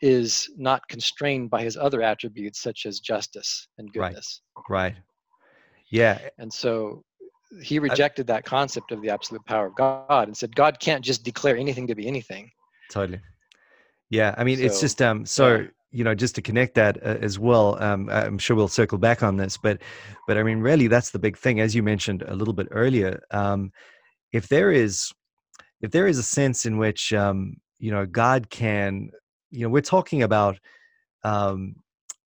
is not constrained by his other attributes such as justice and goodness. Right. Right. Yeah. And so he rejected that concept of the absolute power of God and said God can't just declare anything to be anything. Totally. Yeah, I mean, it's just um. So yeah. you know, just to connect that uh, as well. Um, I'm sure we'll circle back on this, but but I mean, really, that's the big thing, as you mentioned a little bit earlier. Um, if there is, if there is a sense in which um, you know, God can, you know, we're talking about um,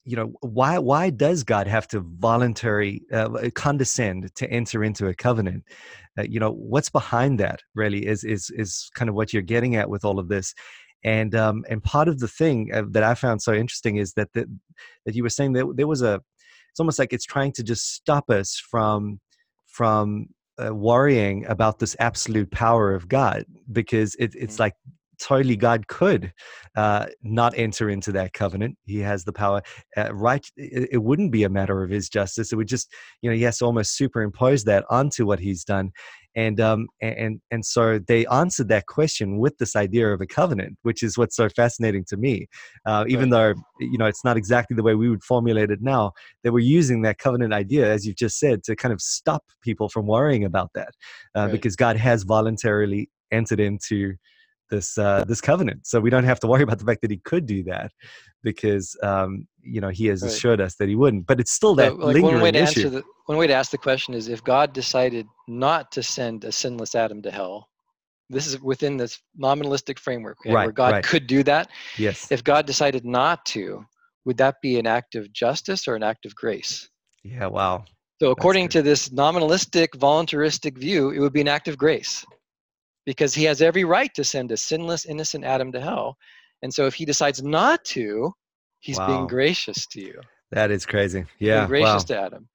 you know why why does god have to voluntary uh, condescend to enter into a covenant uh, you know what's behind that really is is is kind of what you're getting at with all of this and um and part of the thing uh, that i found so interesting is that the, that you were saying that there was a it's almost like it's trying to just stop us from from uh, worrying about this absolute power of god because it, it's Mhm. like totally god could uh, not enter into that covenant. He has the power uh, right it, it wouldn't be a matter of his justice. It would just you know he has to almost superimpose that onto what he's done. And um and and so they answered that question with this idea of a covenant which is what's so fascinating to me. Uh, even though you know it's not exactly the way we would formulate it now they were using that covenant idea as you've just said to kind of stop people from worrying about that uh, Right. because god has voluntarily entered into this uh, this covenant so we don't have to worry about the fact that he could do that because um, you know he has Right. assured us that he wouldn't but it's still that So, like lingering one way to issue answer the one way to ask the question is if God decided not to send a sinless Adam to hell, this is within this nominalistic framework okay, Right, where God right. could do that. yes If God decided not to, would that be an act of justice or an act of grace? yeah wow So according to this nominalistic, voluntaristic view, it would be an act of grace because he has every right to send a sinless, innocent Adam to hell. And so if he decides not to, he's Wow. being gracious to you that is crazy being yeah gracious wow to Adam.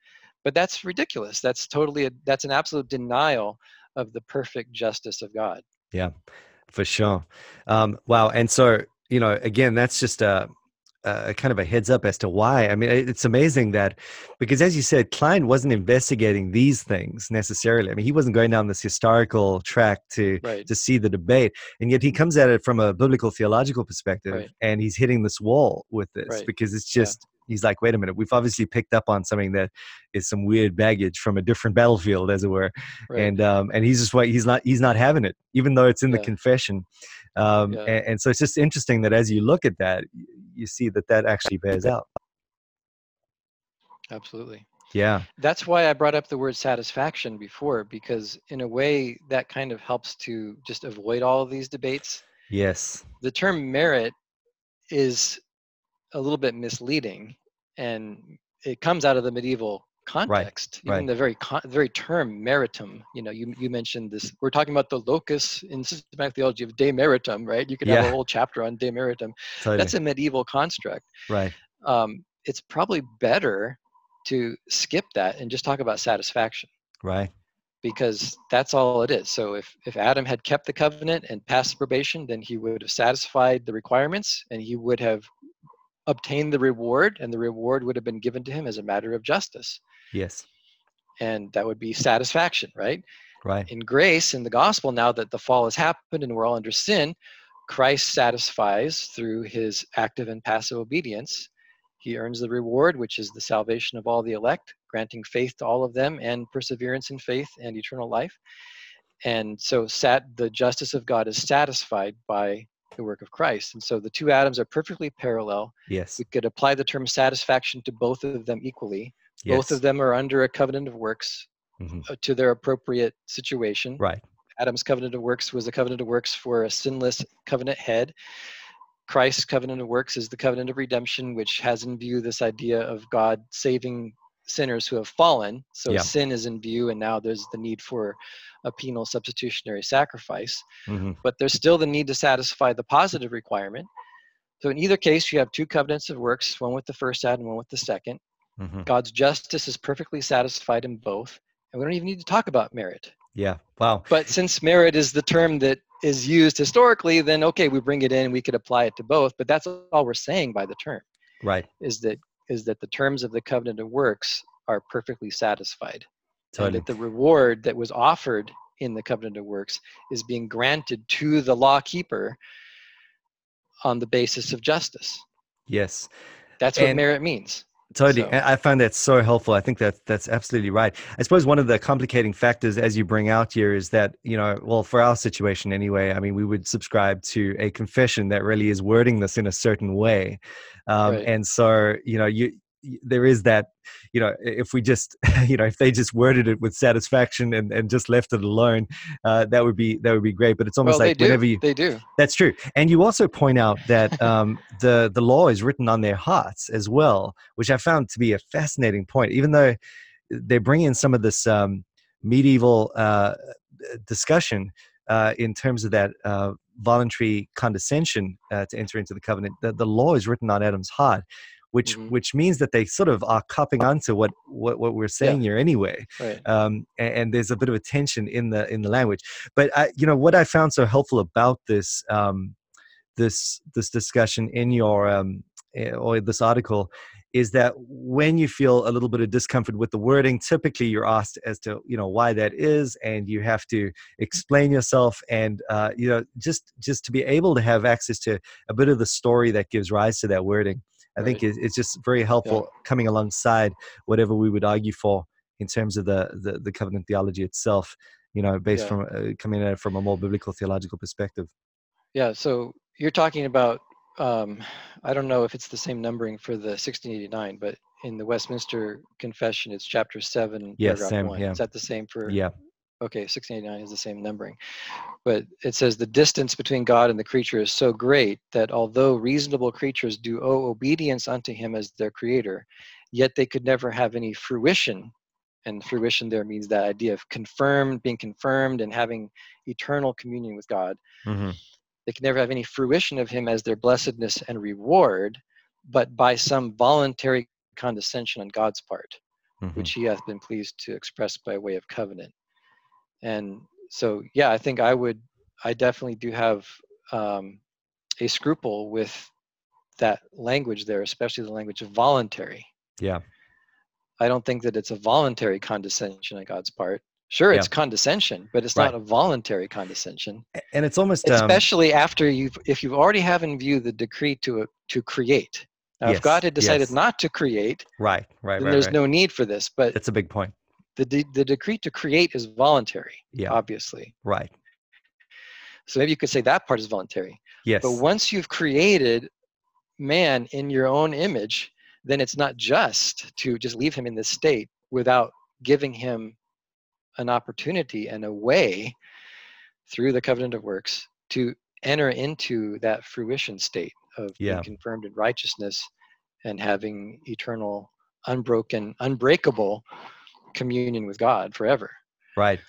But that's ridiculous. That's totally a, that's an absolute denial of the perfect justice of God. Yeah, for sure um wow and so you know again that's just a uh, kind of a heads up as to why. I mean, it's amazing that because, as you said, Kline wasn't investigating these things necessarily. I mean, he wasn't going down this historical track to Right. to see the debate, and yet he comes at it from a biblical theological perspective, Right. and he's hitting this wall with this Right. because it's just. He's like, wait a minute. We've obviously picked up on something that is some weird baggage from a different battlefield, as it were Right. and um, and he's just wait he's not he's not having it even though it's in the confession um, Yeah. and, and so it's just interesting that as you look at that you see that that actually bears out Absolutely. yeah That's why I brought up the word satisfaction before, because in a way that kind of helps to just avoid all of these debates. yes The term merit is a little bit misleading, and it comes out of the medieval context. Even right. the very con- very term meritum. You know, you you mentioned this. We're talking about the locus in systematic theology of de meritum, right? You could have a whole chapter on de meritum. totally That's a medieval construct. right Um, it's probably better to skip that and just talk about satisfaction right because that's all it is. So if if Adam had kept the covenant and passed probation, then he would have satisfied the requirements and he would have obtained the reward and the reward would have been given to him as a matter of justice. yes And that would be satisfaction, right? right In grace, in the gospel, now that the fall has happened and we're all under sin, Christ satisfies through his active and passive obedience. He earns the reward, which is the salvation of all the elect, granting faith to all of them and perseverance in faith and eternal life. And so sat the justice of God is satisfied by the work of Christ. And so the two Adams are perfectly parallel. yes We could apply the term satisfaction to both of them equally. yes Both of them are under a covenant of works Mhm. uh, to their appropriate situation. right Adam's covenant of works was a covenant of works for a sinless covenant head. Christ's covenant of works is the covenant of redemption, which has in view this idea of God saving sinners who have fallen. So Yeah. sin is in view, and now there's the need for a penal substitutionary sacrifice. hmm But there's still the need to satisfy the positive requirement. So in either case, you have two covenants of works, one with the first Adam, one with the second. hmm God's justice is perfectly satisfied in both. And we don't even need to talk about merit. yeah wow But since merit is the term that is used historically, then okay, we bring it in and we could apply it to both. But that's all we're saying by the term right is that is that the terms of the covenant of works are perfectly satisfied. And that the reward that was offered in the covenant of works is being granted to the law keeper on the basis of justice. yes That's what And- merit means. Totally. So- I find that so helpful. I think that that's absolutely right. I suppose one of the complicating factors as you bring out here is that, you know, well, for our situation anyway, I mean, we would subscribe to a confession that really is wording this in a certain way. Um, Right. And so, you know, you, there is that, you know, if we just, [laughs] you know, if they just worded it with satisfaction and, and just left it alone, uh, that would be, that would be great. But it's almost Well, like whenever you, They do. that's true. And you also point out that um, the the law is written on their hearts as well, which I found to be a fascinating point. Even though they bring in some of this um, medieval uh, discussion uh, in terms of that uh, voluntary condescension uh, to enter into the covenant, the, the law is written on Adam's heart. Which, Mhm. which means that they sort of are copping onto what, what, what we're saying here anyway Right. um, and, and there's a bit of a tension in the in the language. But I, you know, what I found so helpful about this um, this this discussion in your um, eh, or this article is that when you feel a little bit of discomfort with the wording, typically you're asked as to you know why that is, and you have to explain yourself, and uh, you know just just to be able to have access to a bit of the story that gives rise to that wording. I think Right. it's just very helpful coming alongside whatever we would argue for in terms of the the, the covenant theology itself. You know, based Yeah. from uh, coming at it from a more biblical theological perspective. Yeah, so you're talking about, um, I don't know if it's the same numbering for the 1689, but in the Westminster Confession, it's chapter 7, Yes, paragraph same, 1. yeah. Is that the same for? Yeah, Okay, 1689 is the same numbering. But it says the distance between God and the creature is so great that although reasonable creatures do owe obedience unto him as their creator, yet they could never have any fruition. And fruition there means that idea of confirmed, being confirmed and having eternal communion with God hmm they could never have any fruition of him as their blessedness and reward, but by some voluntary condescension on God's part, hmm which he hath been pleased to express by way of covenant. And so, yeah, I think I would, I definitely do have um, a scruple with that language there, especially the language of voluntary. Yeah. I don't think that it's a voluntary condescension on God's part. Sure, Yeah. it's condescension, but it's Right. not a voluntary condescension. And it's almost um, Especially after you've, if you already have in view the decree to to create. Now, Yes, if God had decided yes. not to create, right, right, then right, there's right. no need for this. But it's a big point. The de- the decree to create is voluntary, Yeah. obviously. Right. So maybe you could say that part is voluntary. Yes. But once you've created man in your own image, then it's not just to just leave him in this state without giving him an opportunity and a way through the covenant of works to enter into that fruition state of Yeah. being confirmed in righteousness and having eternal, unbroken, unbreakable communion with God forever. right.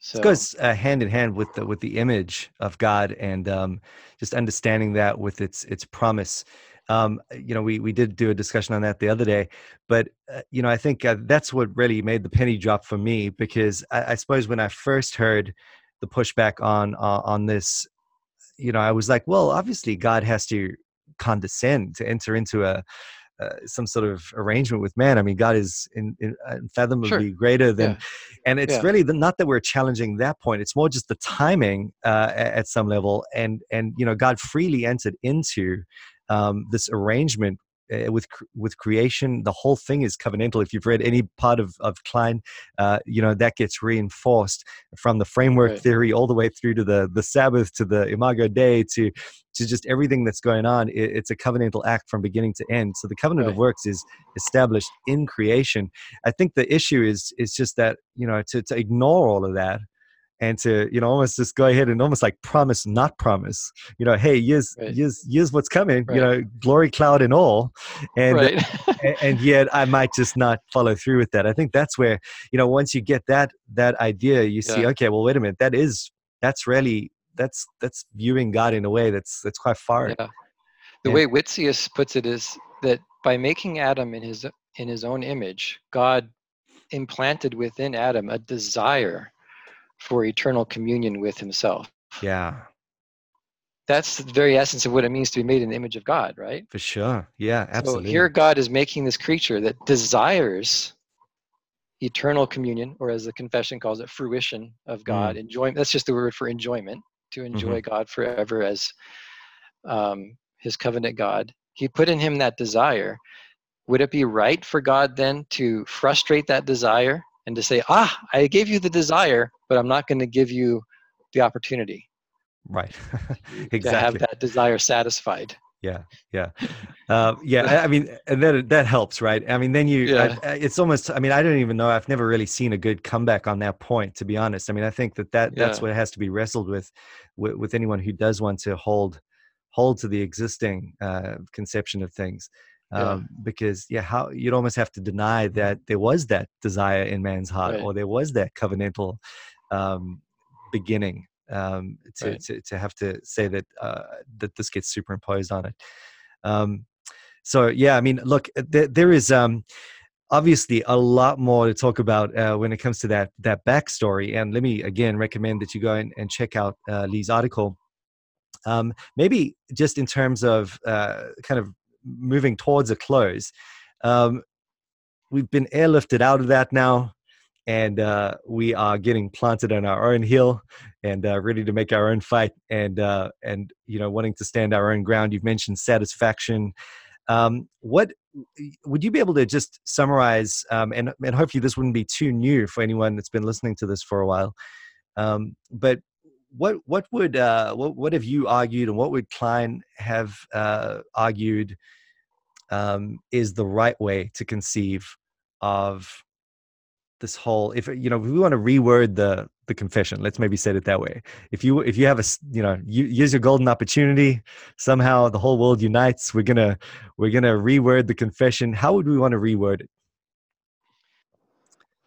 So It goes uh, hand in hand with the with the image of God and um, just understanding that with its its promise. Um, you know, we we did do a discussion on that the other day, but uh, you know, I think uh, that's what really made the penny drop for me because I, I suppose when I first heard the pushback on uh, on this, you know, I was like, well, obviously God has to condescend to enter into a uh, some sort of arrangement with man. I mean, God is in, in, unfathomably greater than, Yeah. and it's Yeah. really the, not that we're challenging that point. It's more just the timing uh, at some level, and and you know, God freely entered into um, this arrangement uh, with with creation. The whole thing is covenantal. If you've read any part of of Kline, uh, you know that gets reinforced from the framework Right. theory all the way through to the the Sabbath to the Imago Dei to to just everything that's going on. It, it's a covenantal act from beginning to end. So the covenant of works is established in creation. I think the issue is is just that you know to to ignore all of that and to you know almost just go ahead and almost like promise not promise you know hey here's Right. here's here's what's coming you know glory cloud and all and right. and yet I might just not follow through with that. I think that's where you know once you get that that idea, you see, okay, well, wait a minute, that is that's really that's that's viewing God in a way that's that's quite foreign. Yeah. The And- way Witsius puts it is that by making Adam in his in his own image, God implanted within Adam a desire for eternal communion with himself. Yeah, That's the very essence of what it means to be made in the image of God, right? for sure. Yeah, absolutely. So here God is making this creature that desires eternal communion, or as the confession calls it, fruition of God, enjoyment. That's just the word for enjoyment, to enjoy God forever as um, his covenant God. He put in him that desire. Would it be right for God then to frustrate that desire and to say, ah, I gave you the desire, but I'm not going to give you the opportunity right. [laughs] to have that desire satisfied? Yeah, yeah, uh, yeah. I, I mean, and that that helps, right? I mean, then you, Yeah. I, I- it's almost. I mean, I don't even know. I've never really seen a good comeback on that point, to be honest. I mean, I think that that that's Yeah. what has to be wrestled with, with, with anyone who does want to hold hold to the existing uh, conception of things. Yeah. Um, because yeah, how you'd almost have to deny that there was that desire in man's heart, Right. or there was that covenantal um, beginning um, to, Right. to to have to say that uh, that this gets superimposed on it. Um, so yeah, I mean, look, there, there is um, obviously a lot more to talk about uh, when it comes to that that backstory. And let me again recommend that you go in and check out uh, Lee's article. Um, maybe just in terms of uh, kind of moving towards a close, um, we've been airlifted out of that now, and uh, we are getting planted on our own hill and uh, ready to make our own fight and uh, and you know wanting to stand our own ground. You've mentioned satisfaction. Um, what would you be able to just summarize? Um, and and hopefully this wouldn't be too new for anyone that's been listening to this for a while. Um, but what what would uh, what what have you argued, and what would Kline have uh, argued um, is the right way to conceive of this whole if you know if we want to reword the the confession let's maybe say it that way. If you if you have a you know you use your golden opportunity. Somehow the whole world unites. We're gonna we're gonna reword the confession. How would we want to reword it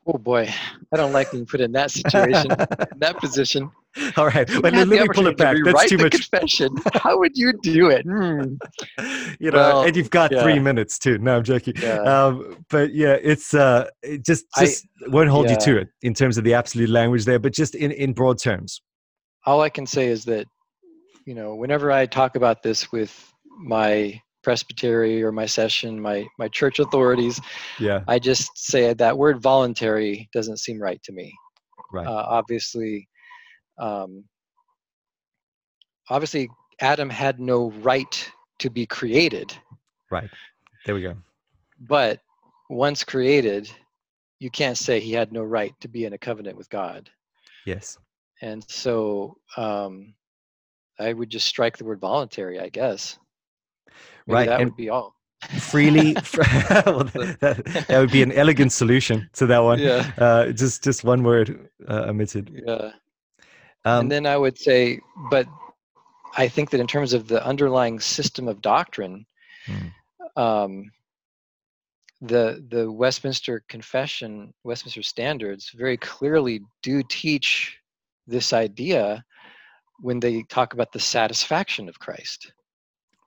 Oh boy, I don't like being put in that situation, in that position. [laughs] all right let, let me pull it back to that's too the much confession. [laughs] How would you do it? Hmm. you know Well, and you've got three minutes too no i'm joking Yeah. um but yeah it's uh it just I- just won't hold you to it in terms of the absolute language there but just in in broad terms All I can say is that, you know, whenever I talk about this with my presbytery or my session, my my church authorities, Yeah. I just say that word voluntary doesn't seem right to me. Right. Uh, obviously, um, obviously, Adam had no right to be created, right. There we go. but once created, you can't say he had no right to be in a covenant with God. Yes. And so um, I would just strike the word voluntary, I guess. Maybe Right, That and- would be all. Freely. [laughs] [laughs] well, that, that would be an elegant solution to that one. Yeah. Uh, just just one word uh, omitted. Yeah. Um, and then I would say, but I think that in terms of the underlying system of doctrine, Hmm. um, the the Westminster Confession, Westminster Standards, very clearly do teach this idea when they talk about the satisfaction of Christ.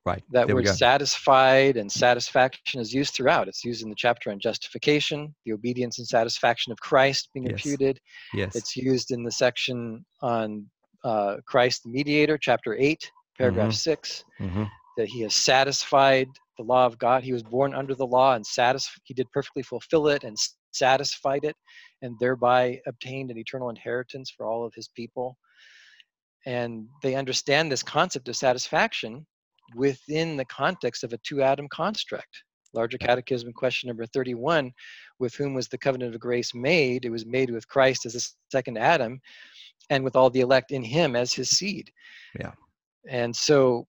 Right. That there word satisfied and satisfaction is used throughout. It's used in the chapter on justification, the obedience and satisfaction of Christ being Yes. imputed. Yes. It's used in the section on uh, Christ the mediator, chapter 8, paragraph Mhm. 6, hmm that he has satisfied the law of God. He was born under the law and satis- he did perfectly fulfill it and satisfied it and thereby obtained an eternal inheritance for all of his people. And they understand this concept of satisfaction within the context of a two Adam construct. Larger Catechism, question number 31 with whom was the covenant of grace made? It was made with Christ as the second Adam and with all the elect in him as his seed. Yeah. And so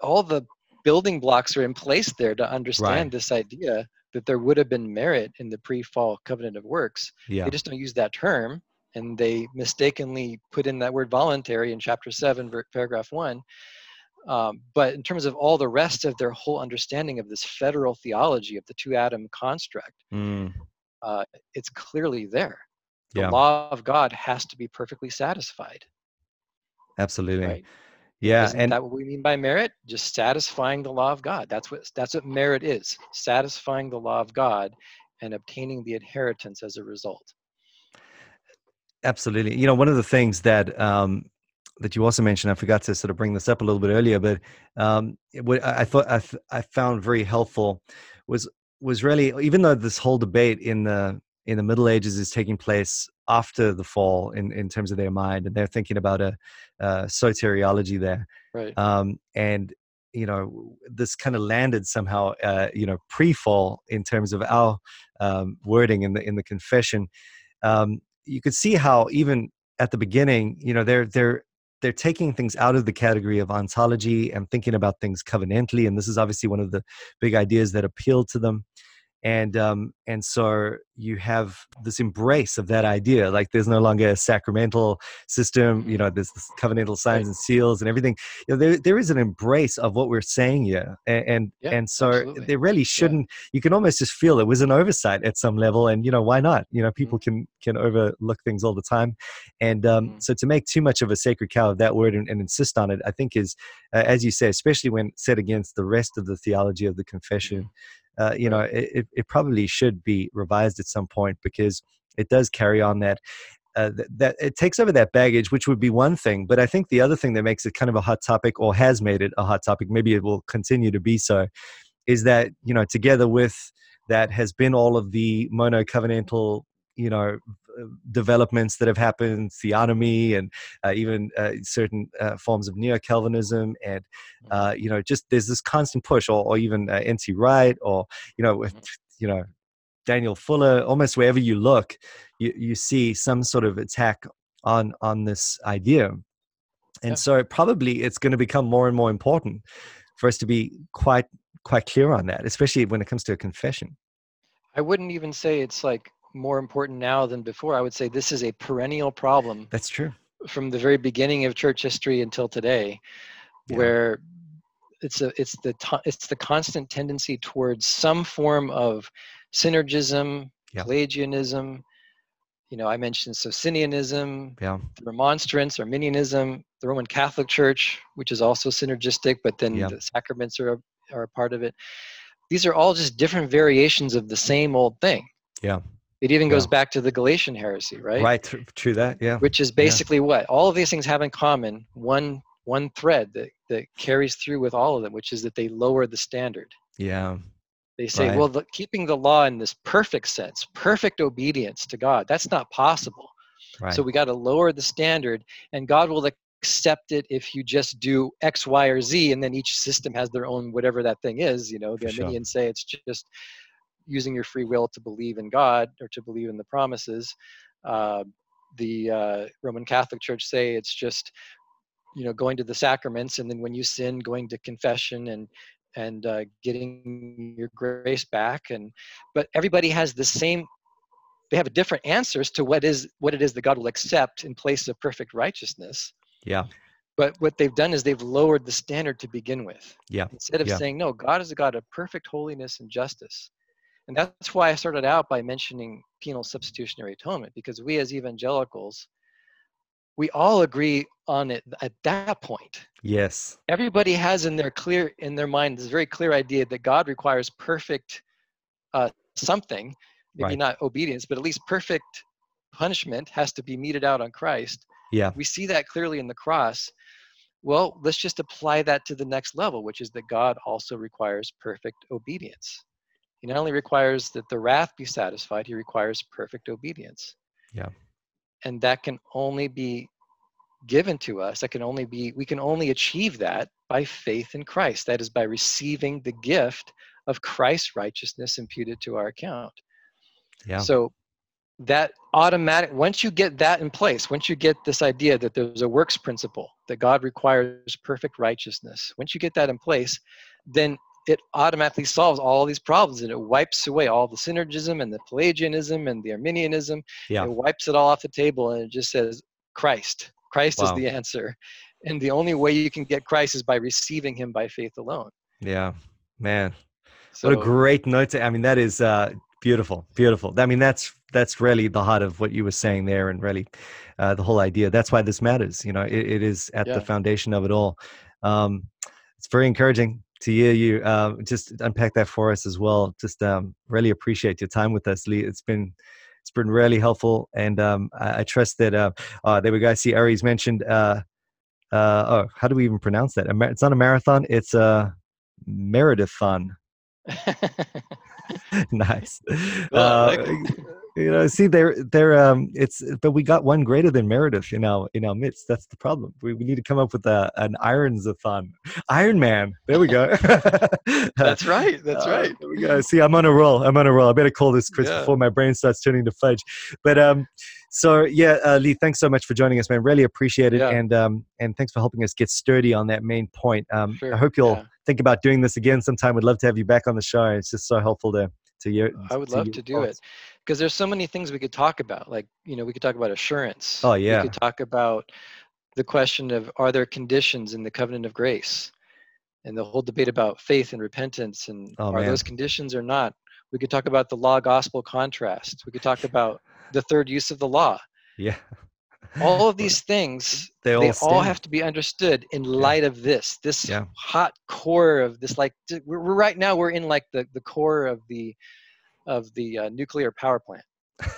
all the building blocks are in place there to understand Right. this idea that there would have been merit in the pre-fall covenant of works. Yeah. They just don't use that term and they mistakenly put in that word voluntary in chapter 7 paragraph 1 um, but in terms of all the rest of their whole understanding of this federal theology of the two adam construct Mm, uh, it's clearly there the yeah. law of god has to be perfectly satisfied Absolutely. right Yeah. Isn't and that what we mean by merit? Just satisfying the law of God. That's what that's what merit is. Satisfying the law of God and obtaining the inheritance as a result. Absolutely. You know, one of the things that um, that you also mentioned, I forgot to sort of bring this up a little bit earlier, but um, what I thought I, th- I found very helpful was was really even though this whole debate in the in the Middle Ages is taking place after the fall in in terms of their mind, and they're thinking about a, uh soteriology there, Right. um, and you know this kind of landed somehow uh, you know pre-fall in terms of our um, wording in the in the confession um, you could see how even at the beginning you know they're they're they're taking things out of the category of ontology and thinking about things covenantally and this is obviously one of the big ideas that appeal to them and um, and so you have this embrace of that idea like there's no longer a sacramental system you know there's this covenantal signs and seals and everything. You know there, there is an embrace of what we're saying here and and, Yeah, and so absolutely. there really shouldn't you can almost just feel it was an oversight at some level and you know why not? You know people can can overlook things all the time and um, Mhm. so to make too much of a sacred cow of that word and, and insist on it i think is uh, as you say especially when set against the rest of the theology of the confession uh, you know it, it- probably should be revised at some point because it does carry on that uh, th- that it takes over that baggage, which would be one thing. But I think the other thing that makes it kind of a hot topic, or has made it a hot topic, maybe it will continue to be so, is that you know together with that has been all of the mono covenantal you know developments that have happened theonomy and uh, even uh, certain uh, forms of neo-calvinism and uh, you know just there's this constant push or, or even uh, nt wright or you know with, you know daniel fuller almost wherever you look you, you see some sort of attack on on this idea. And Yeah. so probably it's going to become more and more important for us to be quite quite clear on that especially when it comes to a confession. I wouldn't even say it's like more important now than before. I would say this is a perennial problem that's true from the very beginning of church history until today, Yeah. where it's a it's the it's the constant tendency towards some form of synergism, Yeah. Pelagianism. You know, I mentioned Socinianism, yeah the Remonstrants, Arminianism, the Roman Catholic Church, which is also synergistic, but then Yeah. the sacraments are a, are a part of it. These are all just different variations of the same old thing. Yeah. It even goes Yeah. back to the Galatian heresy, right? right, tr- true that yeah Which is basically what all of these things have in common. One one thread that that carries through with all of them, which is that they lower the standard. Yeah. They say, Right. well, the, keeping the law in this perfect sense, perfect obedience to God, that's not possible. Right. So we got to lower the standard, and God will accept it if you just do X, Y, or Z, and then each system has their own whatever that thing is. You know, the For sure. Say it's just using your free will to believe in God or to believe in the promises. Uh, the uh, Roman Catholic Church say it's just you know going to the sacraments, and then when you sin, going to confession and and uh, getting your grace back. And but everybody has the same they have different answers to what is what it is that God will accept in place of perfect righteousness. yeah. But what they've done is they've lowered the standard to begin with. Yeah. Instead of Yeah. saying, no, God is a God of perfect holiness and justice. And that's why I started out by mentioning penal substitutionary atonement, because we as evangelicals, we all agree on it at that point. Yes. Everybody has in their clear in their mind this very clear idea that God requires perfect uh, something, maybe Right. not obedience, but at least perfect punishment has to be meted out on Christ. Yeah. We see that clearly in the cross. Well, let's just apply that to the next level, which is that God also requires perfect obedience. He not only requires that the wrath be satisfied, he requires perfect obedience. Yeah. And that can only be given to us. That can only be, we can only achieve that by faith in Christ. That is by receiving the gift of Christ's righteousness imputed to our account. Yeah. So that automatic once you get that in place, once you get this idea that there's a works principle that God requires perfect righteousness, once you get that in place, then it automatically solves all these problems and it wipes away all the synergism and the Pelagianism and the Arminianism. Yeah. It wipes it all off the table and it just says Christ. Christ is the answer. And the only way you can get Christ is by receiving him by faith alone. Yeah. Man. So what a great note to, i mean that is uh beautiful beautiful i mean that's that's really the heart of what you were saying there and really uh the whole idea that's why this matters you know it, it is at Yeah. the foundation of it all um it's very encouraging to hear you uh, just unpack that for us as well just um really appreciate your time with us lee it's been it's been really helpful and um i, I trust that uh uh there we go i see aries mentioned uh uh oh how do we even pronounce that it's not a marathon it's a meredithon [laughs] [laughs] nice. Well, Uh. You know, see, they're they're um, it's but we got one greater than Meredith in our in our midst. That's the problem. We, we need to come up with a an Ironsathon, Iron Man. There we go. [laughs] That's right. That's Uh, right. There we go. See, I'm on a roll. I'm on a roll. I better call this Chris Yeah. before my brain starts turning to fudge. But um, so yeah, uh, Lee, thanks so much for joining us, man. Really appreciate it, Yeah. and um, and thanks for helping us get sturdy on that main point. Um, I hope you'll yeah. think about doing this again sometime. we'd love to have you back on the show. It's just so helpful to to you. I would love to do it because there's so many things we could talk about. Like, you know, we could talk about assurance. Oh, yeah. We could talk about the question of are there conditions in the covenant of grace and the whole debate about faith and repentance and Oh, are man. those conditions or not. We could talk about the law gospel contrast. We could talk [laughs] about the third use of the law. Yeah, All of [laughs] these things they all they all have to be understood in light of this this Yeah. hot core of this like we're, we're right now we're in like the the core of the of the uh, nuclear power plant. [laughs]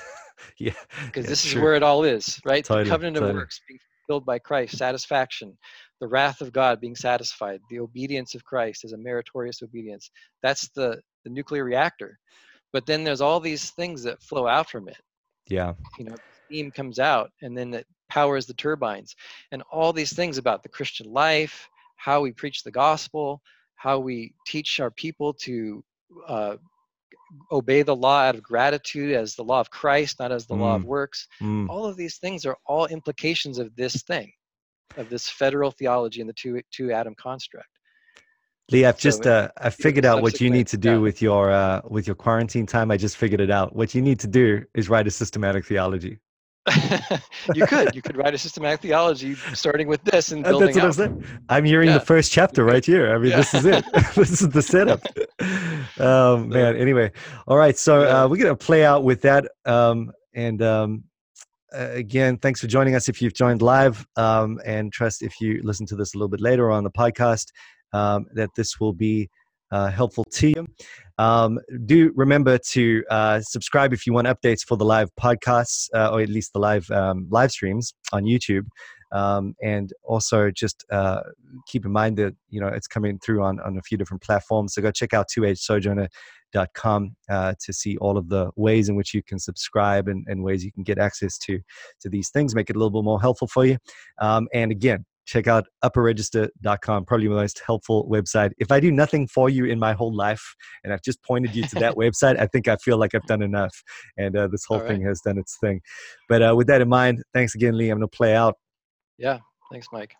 Yeah, because yeah, this is true. where it all is right? Totally, the covenant totally. of works being fulfilled by christ satisfaction the wrath of god being satisfied the obedience of christ as a meritorious obedience. That's the the nuclear reactor. But then there's all these things that flow out from it. Yeah, you know steam comes out and then it powers the turbines. And all these things about the christian life how we preach the gospel how we teach our people to uh, obey the law out of gratitude as the law of christ not as the law of works Mm, all of these things are all implications of this thing of this federal theology and the two two Adam construct Lee, I've So just uh, I figured out what you need to do yeah. with your uh, with your quarantine time. I just figured it out. What you need to do is write a systematic theology. [laughs] you could you could write a systematic theology starting with this and [laughs] building That's what I'm saying. I'm hearing Yeah. the first chapter right here. I mean, Yeah. this is it. [laughs] this is the setup. um, man. Anyway, all right. So uh, we're gonna play out with that. Um, and um, uh, again, thanks for joining us. If you've joined live, um, and trust if you listen to this a little bit later on the podcast, um, that this will be uh, helpful to you. Um, do remember to uh, subscribe if you want updates for the live podcasts, uh, or at least the live um, live streams on YouTube. Um, and also just uh, keep in mind that you know it's coming through on, on a few different platforms. So go check out 2hsojourner.com uh, to see all of the ways in which you can subscribe and, and ways you can get access to to these things, make it a little bit more helpful for you. Um, and again, check out upperregister.com, probably the most helpful website. If I do nothing for you in my whole life and I've just pointed you to that [laughs] website, I think I feel like I've done enough. And uh, this whole right. thing has done its thing. But uh, with that in mind, thanks again, Lee. I'm going to play out. Yeah, thanks, Mike.